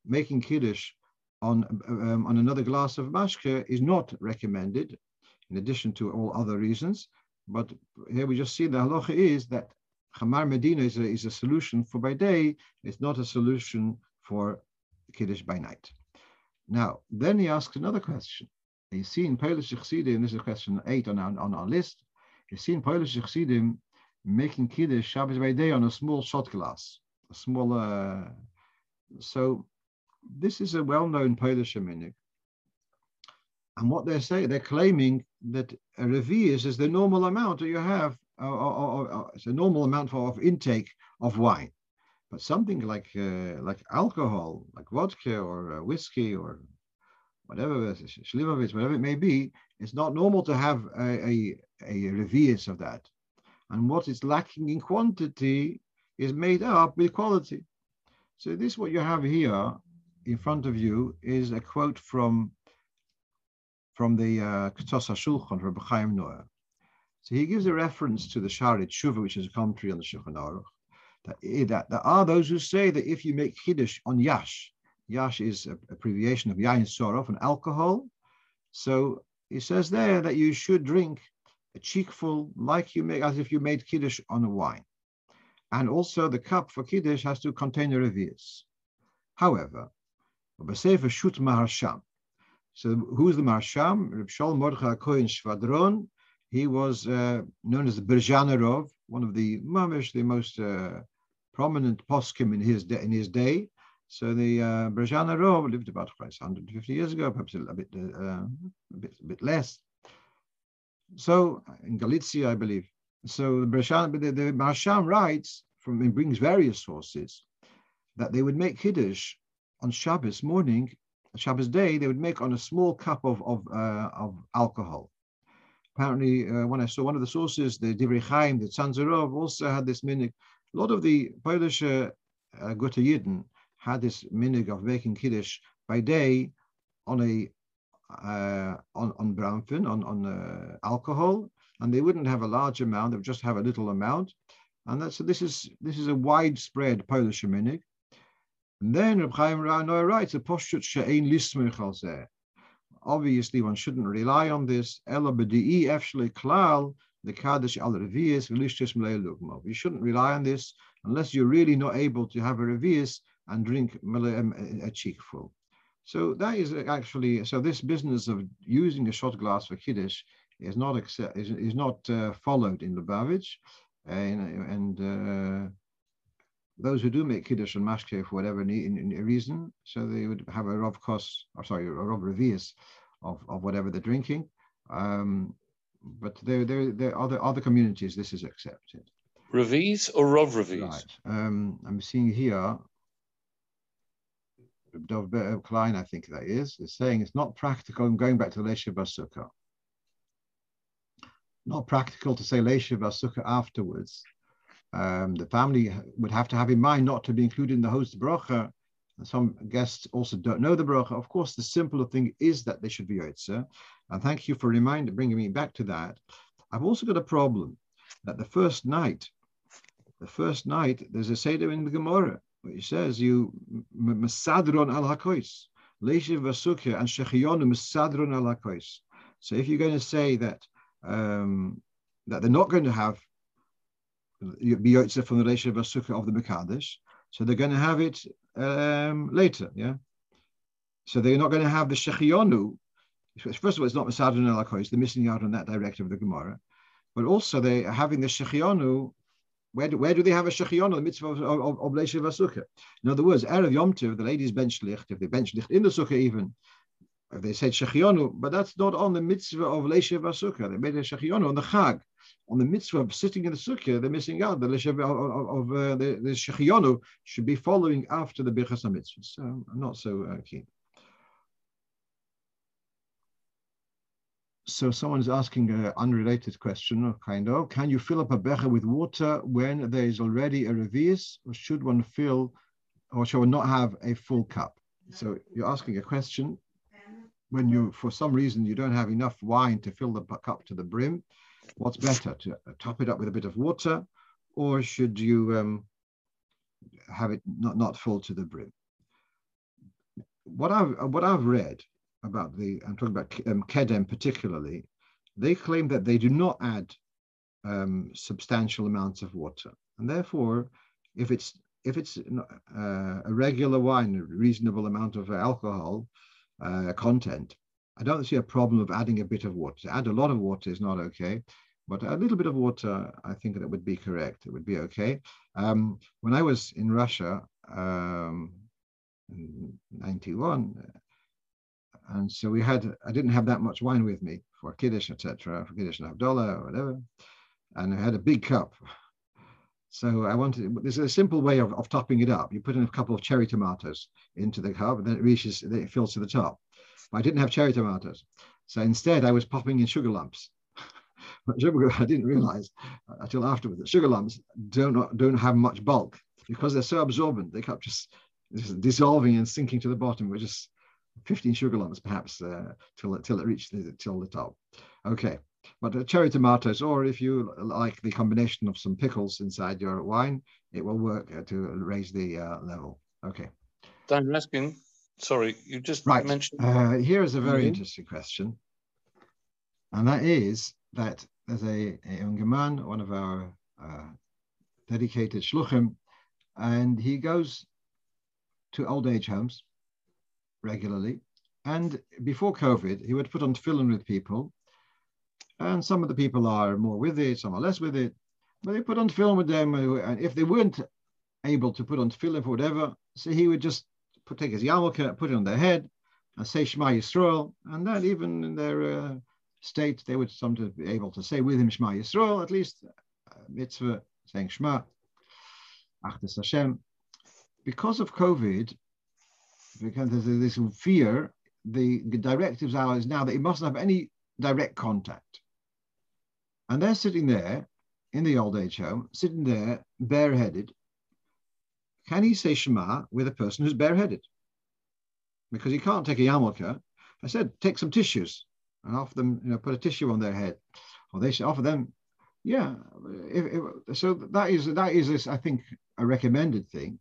making Kiddush on um, on another glass of mashke is not recommended, in addition to all other reasons. But here we just see the halacha is that Chamar Medina is a, is a solution for by day, it's not a solution for Kiddush by night. Now, then he asks another question. You see in Polish Chassidim, this is question eight on our, on our list, you see in Polish Chassidim making Kiddush Shabbos by day on a small shot glass, a small, uh, so this is a well-known Polish minhag. And what they're saying, they're claiming that a revius is the normal amount that you have or, or, or, it's a normal amount of intake of wine. But something like uh, like alcohol, like vodka or uh, whiskey or whatever, Slivovitz, whatever it may be, it's not normal to have a, a, a revius of that. And what is lacking in quantity is made up with quality. So this what you have here in front of you is a quote from from the uh, Ketzos HaShulchan from Chaim Noeh. So he gives a reference to the Shaarei Teshuva, which is a commentary on the Shulchan Aruch, that, there are those who say that if you make Kiddush on Yash, Yash is a abbreviation of Yain Sorof, an alcohol. So he says there that you should drink a cheekful, like you make, as if you made Kiddush on a wine. And also the cup for Kiddush has to contain a revius. However, B'Sefer Shut Maharsham. So who's the Marsham? Reb Shol Mordechai Kohen Shvadron. He was uh, known as the Berzhanarov, one of the mamish, the most uh, prominent poskim in his in his day. So the uh, lived about 150 years ago, perhaps a, bit, uh, a bit, a bit less. So in Galicia, I believe. So the Bersham, the, the Marsham writes from, he brings various sources that they would make Kiddush on Shabbos morning, Shabbos day, they would make on a small cup of, of, uh, of alcohol. Apparently, uh, when I saw one of the sources, the Divrei Chaim, the Tzanzerov, also had this minig. A lot of the Polish uh, uh, Yidden had this minig of making Kiddush by day on a uh, on on brownfin on on uh, alcohol, and they wouldn't have a large amount; they would just have a little amount, and that's so this is this is a widespread Polish minig. And then Reb Chaim Rano writes a poshtut she'ein lismich al Obviously, one shouldn't rely on this. You shouldn't rely on this unless you're really not able to have a revius and drink a cheekful. So that is actually so. This business of using a shot glass for kiddush is not accept, is, is not uh, followed in Lubavitch, and, and uh, those who do make kiddush and mashke for whatever need, in, in reason, so they would have a rov kos, or sorry, a rov revius of, of whatever they're drinking. Um, but there, there, there are other other communities. This is accepted. Revies or rov? Right. Um, I'm seeing here Dov Klein, I think that is, is saying it's not practical. I'm going back to Leisha Basukkah. Not practical to say Leisha Basukkah afterwards. Um, the family would have to have in mind not to be included in the host bracha. Some guests also don't know the bracha. Of course, the simpler thing is that they should be yotze. And thank you for reminding, bringing me back to that. I've also got a problem that the first night, the first night, there's a seder in the Gemara which says you masadron al hakois, leishiv vasukya and shechionu masadron al hakois. So if you're going to say that um, that they're not going to have biyotze from the leishiv vasukya of the mekadesh, so they're going to have it um, later, yeah. So they're not going to have the shechionu. First of all, it's not masadron al they're missing out on that directive of the Gemara, but also they are having the shechionu where do, where do they have a shechion on the mitzvah of, of, of, of In other words, Erev Yom Tov, the ladies bench licht, if they bench licht in the sukkah even, if they said shechionu, but that's not on the mitzvah of Leisha Vasukha. They made a shechionu on the Chag. On the mitzvah of sitting in the sukkah, they're missing out. The Leisha of, of uh, the, the shechionu should be following after the Birchas mitzvah. So I'm not so uh, keen. So someone's asking an unrelated question, kind of. Can you fill up a becher with water when there is already a revius, or should one fill, or should one not have a full cup? So you're asking a question when you, for some reason, you don't have enough wine to fill the cup to the brim. What's better, to top it up with a bit of water, or should you um, have it not, not full to the brim? What I've what I've read about the, I'm talking about um, Kedem particularly, they claim that they do not add um, substantial amounts of water. And therefore, if it's if it's uh, a regular wine, a reasonable amount of alcohol uh, content, I don't see a problem of adding a bit of water. To add a lot of water is not okay, but a little bit of water, I think that would be correct. It would be okay. Um, when I was in Russia, um, in 91, and so we had, I didn't have that much wine with me for Kiddush, etc., for Kiddush and Havdalah or whatever. And I had a big cup. So I wanted, there's a simple way of, of topping it up. You put in a couple of cherry tomatoes into the cup and then it reaches, then it fills to the top. I didn't have cherry tomatoes. So instead I was popping in sugar lumps. <laughs> <laughs> I didn't realize until afterwards that sugar lumps don't, don't have much bulk because they're so absorbent. They kept just, just dissolving and sinking to the bottom. We're just 15 sugar lumps perhaps uh, till, till it reached the, till the top. Okay, but uh, cherry tomatoes, or if you like the combination of some pickles inside your wine, it will work uh, to raise the uh, level. Okay. Dan Raskin, sorry, you just right. mentioned. Uh, here is a very mm -hmm. interesting question. And that is that there's a, a young man, one of our uh, dedicated shluchim, and he goes to old age homes regularly. And before COVID, he would put on tefillin with people. And some of the people are more with it, some are less with it. But they put on tefillin with them. And if they weren't able to put on tefillin for whatever, so he would just put, take his yarmulke, put it on their head, and say Shema Yisrael. And then even in their uh, state, they would sometimes be able to say with him Shema Yisrael, at least uh, mitzvah, saying Shema, Achdus Hashem. Because of COVID, because there's this fear, the, directives are is now that he mustn't have any direct contact. And they're sitting there in the old age home, sitting there bareheaded. Can he say Shema with a person who's bareheaded? Because he can't take a yarmulke. I said, take some tissues and offer them, you know, put a tissue on their head. Or they should offer them, yeah. If, if, so that is, that is, this, I think, a recommended thing.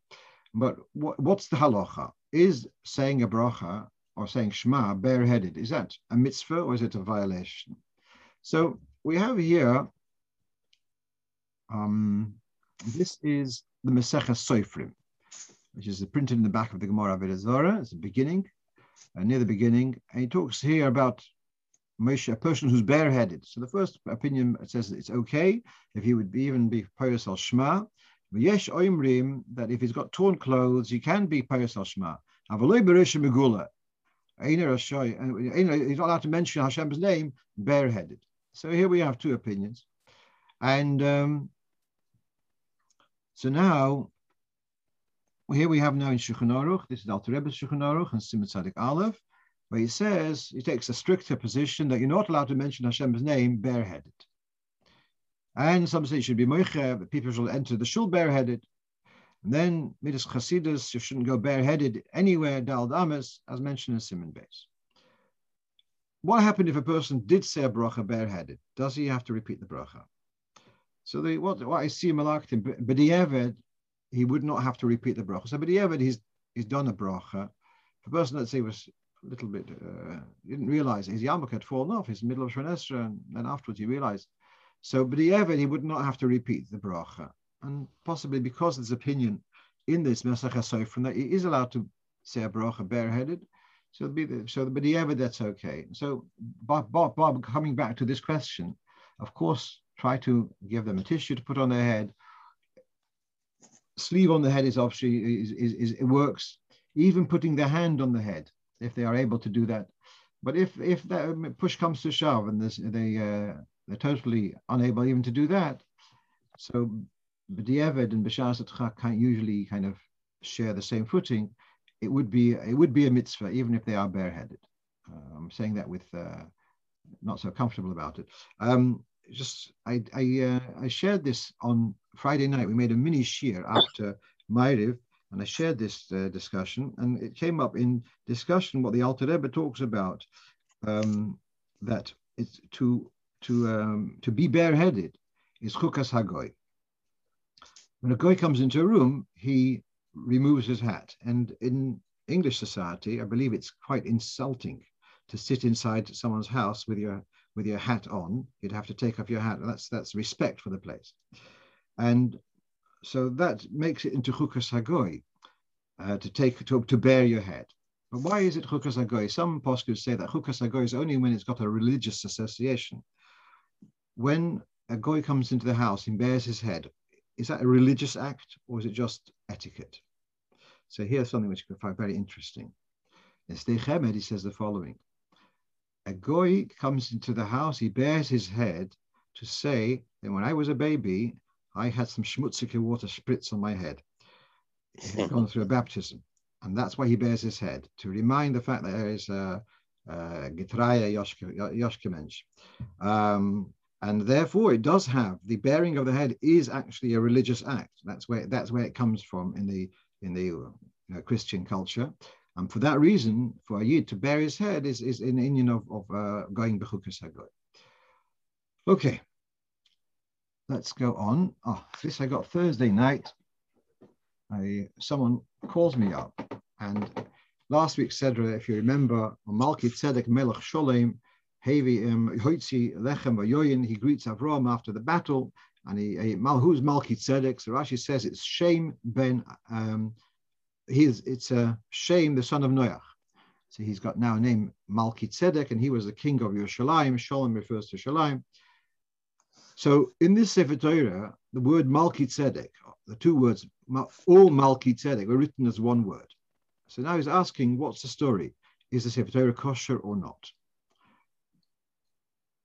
But what, what's the halacha? Is saying a bracha or saying Shema bareheaded, is that a mitzvah or is it a violation? So we have here, um, this is the Maseches Sofrim, which is printed in the back of the Gemara Avodah It's the beginning, uh, near the beginning. And he talks here about Moshe, a person who's bareheaded. So the first opinion says it's okay if he would be, even be Payos al Shema. Yesh oimrim that if he's got torn clothes, he can be Payos al Shema. Avaloi berisha megula. He's not allowed to mention Hashem's name bareheaded. So here we have two opinions. And um, so now, here we have now in Shulchan Aruch, this is Alter Rebbe's Shulchan Aruch and Simon Tzadik Aleph, where he says, he takes a stricter position that you're not allowed to mention Hashem's name bareheaded. And some say it should be moiche, but people should enter the shul bareheaded. And then Midas Chasidus, you shouldn't go bareheaded anywhere, Dal Damas, as mentioned in Simon Base. What happened if a person did say a bracha bareheaded? Does he have to repeat the bracha? So what, what I see Malaktim, B'di'evid, he would not have to repeat the bracha. So B'di'evid, he's, he's done a bracha. The person, let's say, was a little bit, uh, didn't realize his yarmulke had fallen off, his middle of Shemon and then afterwards he realized. So B'di'evid, he would not have to repeat the bracha and possibly because there's opinion in this Mesach HaSofrim that he is allowed to say a bracha bareheaded. So be the, so the b'diavad that's okay. So Bob, Bob, Bob, coming back to this question, of course, try to give them a tissue to put on their head. Sleeve on the head is obviously is, is, is it works. Even putting their hand on the head, if they are able to do that. But if if that push comes to shove and this, they uh, they're totally unable even to do that, so B'diavad and B'shas can't usually kind of share the same footing. It would be it would be a mitzvah even if they are bareheaded. Uh, I'm saying that with uh, not so comfortable about it. Um, just I I, uh, I shared this on Friday night. We made a mini shear after Ma'ariv, and I shared this uh, discussion, and it came up in discussion what the Alter Rebbe talks about um, that it's to to um, to be bareheaded is chukas hagoy. When a guy comes into a room, he removes his hat. And in English society, I believe it's quite insulting to sit inside someone's house with your with your hat on. You'd have to take off your hat. That's that's respect for the place. And so that makes it into chukas hagoy, uh, to take to, to bear your head. But why is it chukas hagoy? Some poskus say that chukas hagoy is only when it's got a religious association. When a goy comes into the house and bears his head, is that a religious act or is it just etiquette? So here's something which you can find very interesting. In Sdei Chemed, he says the following. A goy comes into the house, he bears his head to say that when I was a baby, I had some schmutzige water spritz on my head. He had gone through a baptism. And that's why he bears his head, to remind the fact that there is a, a Getraya Yoshkemensch. Um, and therefore it does have the bearing of the head is actually a religious act. That's where that's where it comes from in the in the you know, Christian culture. And for that reason, for a yid to bear his head is, is an union of, of uh, going bechukas hagoy. Okay, let's go on. Oh, this I got Thursday night. I, someone calls me up, and last week, Sedra, if you remember, Malki Tzedek Melech Sholem Hevi um, Hoitzi Lechem Vayoyin, he greets Avram after the battle, and he, he who's Malki Tzedek? So Rashi says it's Shem ben, um, he's, it's a shame the son of Noach. So he's got now a name Malki Tzedek, and he was the king of Yerushalayim. Shalom refers to Shalayim. So in this Sefer Torah, the word Malki Tzedek, the two words, all Malki Tzedek, were written as one word. So now he's asking, what's the story? Is the Sefer Torah kosher or not?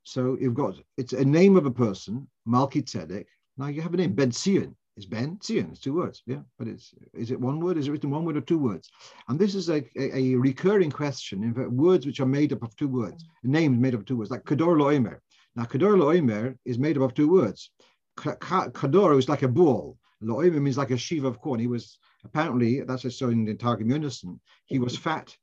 So you've got, it's a name of a person, Malki Tzedek. Now you have a name, Ben Zion. Is Ben Zion? It's two words, yeah. But it's is it one word? Is it written one word or two words? And this is a, a, a recurring question. In fact, words which are made up of two words, names made up of two words, like Kador Loimer. Now Kador Loimer is made up of two words. Kador is like a ball. Loimer means like a sheaf of corn. He was apparently that's so in the Targum Unison. He was fat,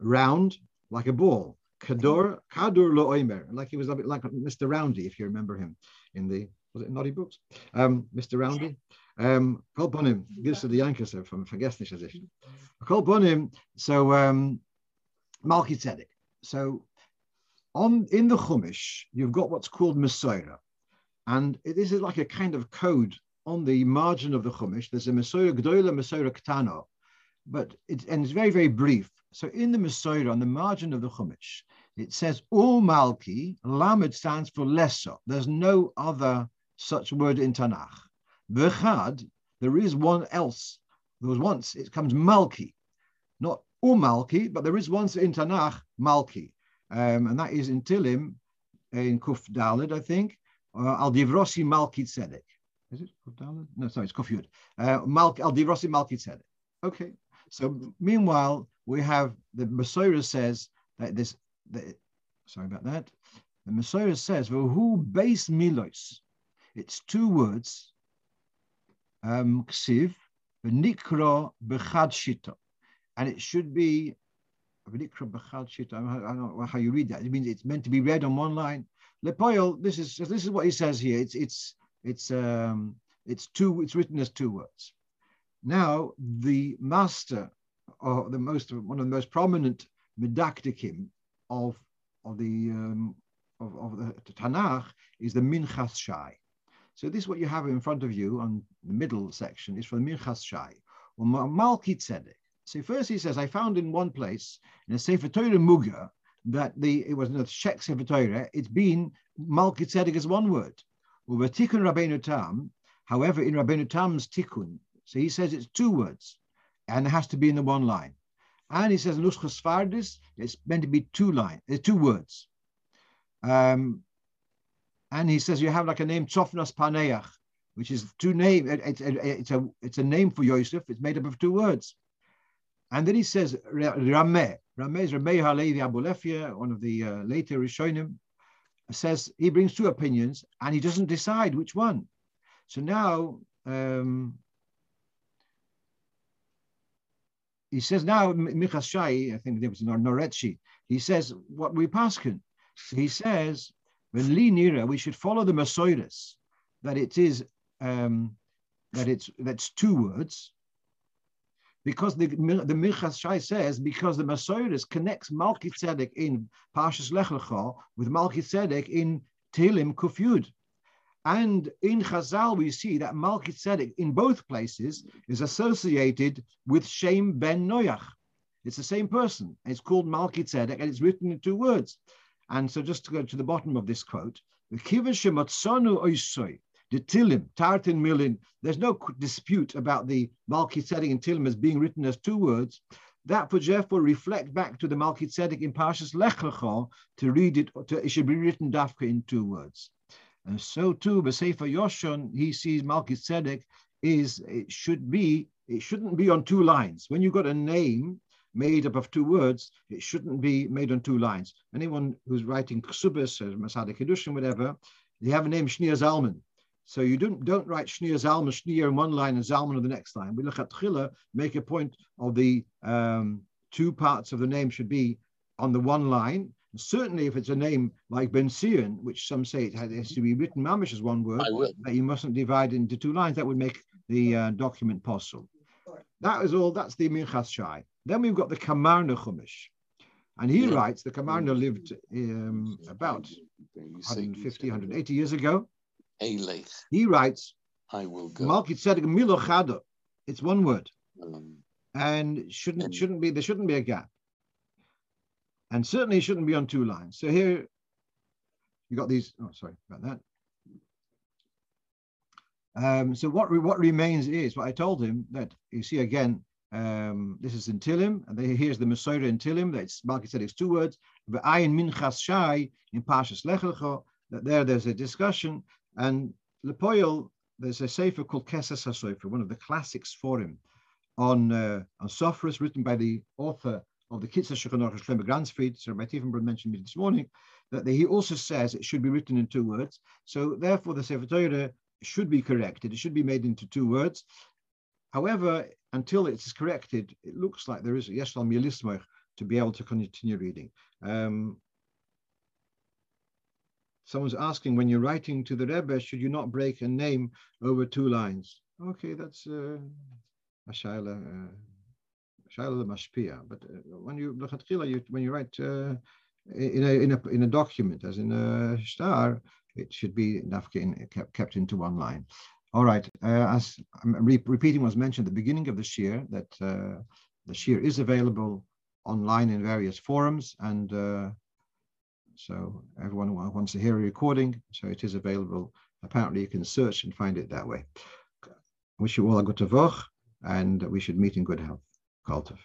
round, like a ball. Kador, Kadur Lo Oimer, like he was a bit like Mr. Roundy, if you remember him in the was it Noddy Books? Um, Mr. Roundy. Um, Kol Bonim, gives to the Yankees from vergessen nicht as Kol Bonim, so um, Malki Tzedek. So on in the Chumash, you've got what's called Messiah, and this is like a kind of code on the margin of the Chumash. There's a Messiah Gdoila, Messiah Ktano, but and it's very very brief. So in the Messiah on the margin of the Chumash, it says all Malki, Lamed stands for lesser. There's no other such word in Tanakh. V'chad, there is one else. There was once, it comes Malki. Not all Malki, but there is once in Tanakh Malki. Um, and that is in Tilim, in Kuf Dalid, I think, uh, Al Divrosi Malki Tzedek. Is it Kuf Dalid? No, sorry, it's Kuf Yud. Uh, Al Divrosi Malki Tzedek. Okay. So meanwhile, we have the Messiah says that this the, sorry about that. The Messiah says, who base milos? It's two words, um, ksiv, v'nikra b'chad shita. And it should be, v'nikra b'chad shita, I don't know how you read that. It means it's meant to be read on one line. Lepoil, this is this is what he says here. It's it's it's um it's two, it's written as two words. Now, the master, or the most one of the most prominent medaktikim of of the um, of, of the Tanakh is the Minchas Shai. So this is what you have in front of you on the middle section is from Minchas Shai or Malki Tzedek. So first he says, I found in one place in a Sefer Torah Muga that the it was not Shek Sefer Torah. It's been Malki Tzedek as one word. Well, Tikkun Rabbeinu Tam, however, in Rabbeinu Tam's Tikkun, so he says it's two words, and it has to be in the one line. And he says Nuschas Fardis, it's meant to be two line, uh, two words. Um, and he says you have like a name Tzofnas Paneach, which is two name. It, it, it, it's a it's a name for Yosef. It's made up of two words. And then he says Rameh. Rameh is Rameh Halevi Abulafia, one of the uh, later Rishonim, says he brings two opinions and he doesn't decide which one. So now um, he says now Minchas Shai, I think it was Noretchi, he says what we paskin. He says when li nira, we should follow the Masoiris, that it is um, that it's that's two words. Because the the Minchas Shai says because the Masoiris connects Malki Tzedek in Parshas Lech Lecha with Malki Tzedek in Tehillim Kufyud. And in Chazal, we see that Malki Tzedek in both places is associated with Shem ben Noach. It's the same person. It's called Malki Tzedek, and it's written in two words. And so, just to go to the bottom of this quote, the Tilim, Tartin Milin, there's no dispute about the Malki Tzedek in Tilim as being written as two words. That would therefore reflect back to the Malki Tzedek in Parshas Lech Lecha to read it, to, it should be written dafka in two words. And so too, Besefer Yoshon, he sees Malki Tzedek is, it should be, it shouldn't be on two lines. When you've got a name made up of two words, it shouldn't be made on two lines. Anyone who's writing Ksubis or Masada Kedushin, whatever, they have a name Shneer Zalman. So you don't, don't write Shneer Zalman, Shneer in one line and Zalman on the next line. We look at Tchila, make a point of the um, two parts of the name should be on the one line, certainly if it's a name like Ben Sion, which some say it has to be written mamish as one word, that you mustn't divide into two lines, that would make the uh, document possible. That is all, that's the Minchas Shai. Then we've got the Kamarna Chumash. And he Yeah. writes the commander lived um, about 150, 180 years ago. Eilech, He writes, I will go. Malki tzedek. It's one word. Um, and shouldn't Mm. shouldn't be there shouldn't be a gap and certainly shouldn't be on two lines so here you got these oh sorry about that um, so what re- what remains is what I told him that you see again um, this is in Tilim and then here's the Messiah in Tilim that's Malki Tzedek it's two words ayin minchas shai in Pashas Lech Lecho that there there's a discussion and Lepoil there's a sefer called Kesses HaSofer one of the classics for him on uh, on Sophrus, written by the author of the Kitzur Shulchan Shlomo Ganzfried. So my Tiefenbrunn mentioned me this morning that he also says it should be written in two words. So therefore, the Sefer Torah should be corrected. It should be made into two words. However, until it is corrected, it looks like there is a Yeshal Milismoch to be able to continue reading. Um, someone's asking when you're writing to the Rebbe, should you not break a name over two lines? Okay, that's. Uh, Mashaila, Mashaila the Mashpia. But uh, when you you when you write uh, in a in a in a document, as in a star, it should be kept kept into one line. All right. Uh, as I'm re- repeating was mentioned at the beginning of this year, that uh, the shir is available online in various forums, and uh, so everyone who wants to hear a recording, so it is available. Apparently, you can search and find it that way. Wish you all a good tavoch and we should meet in good health. Kol tov.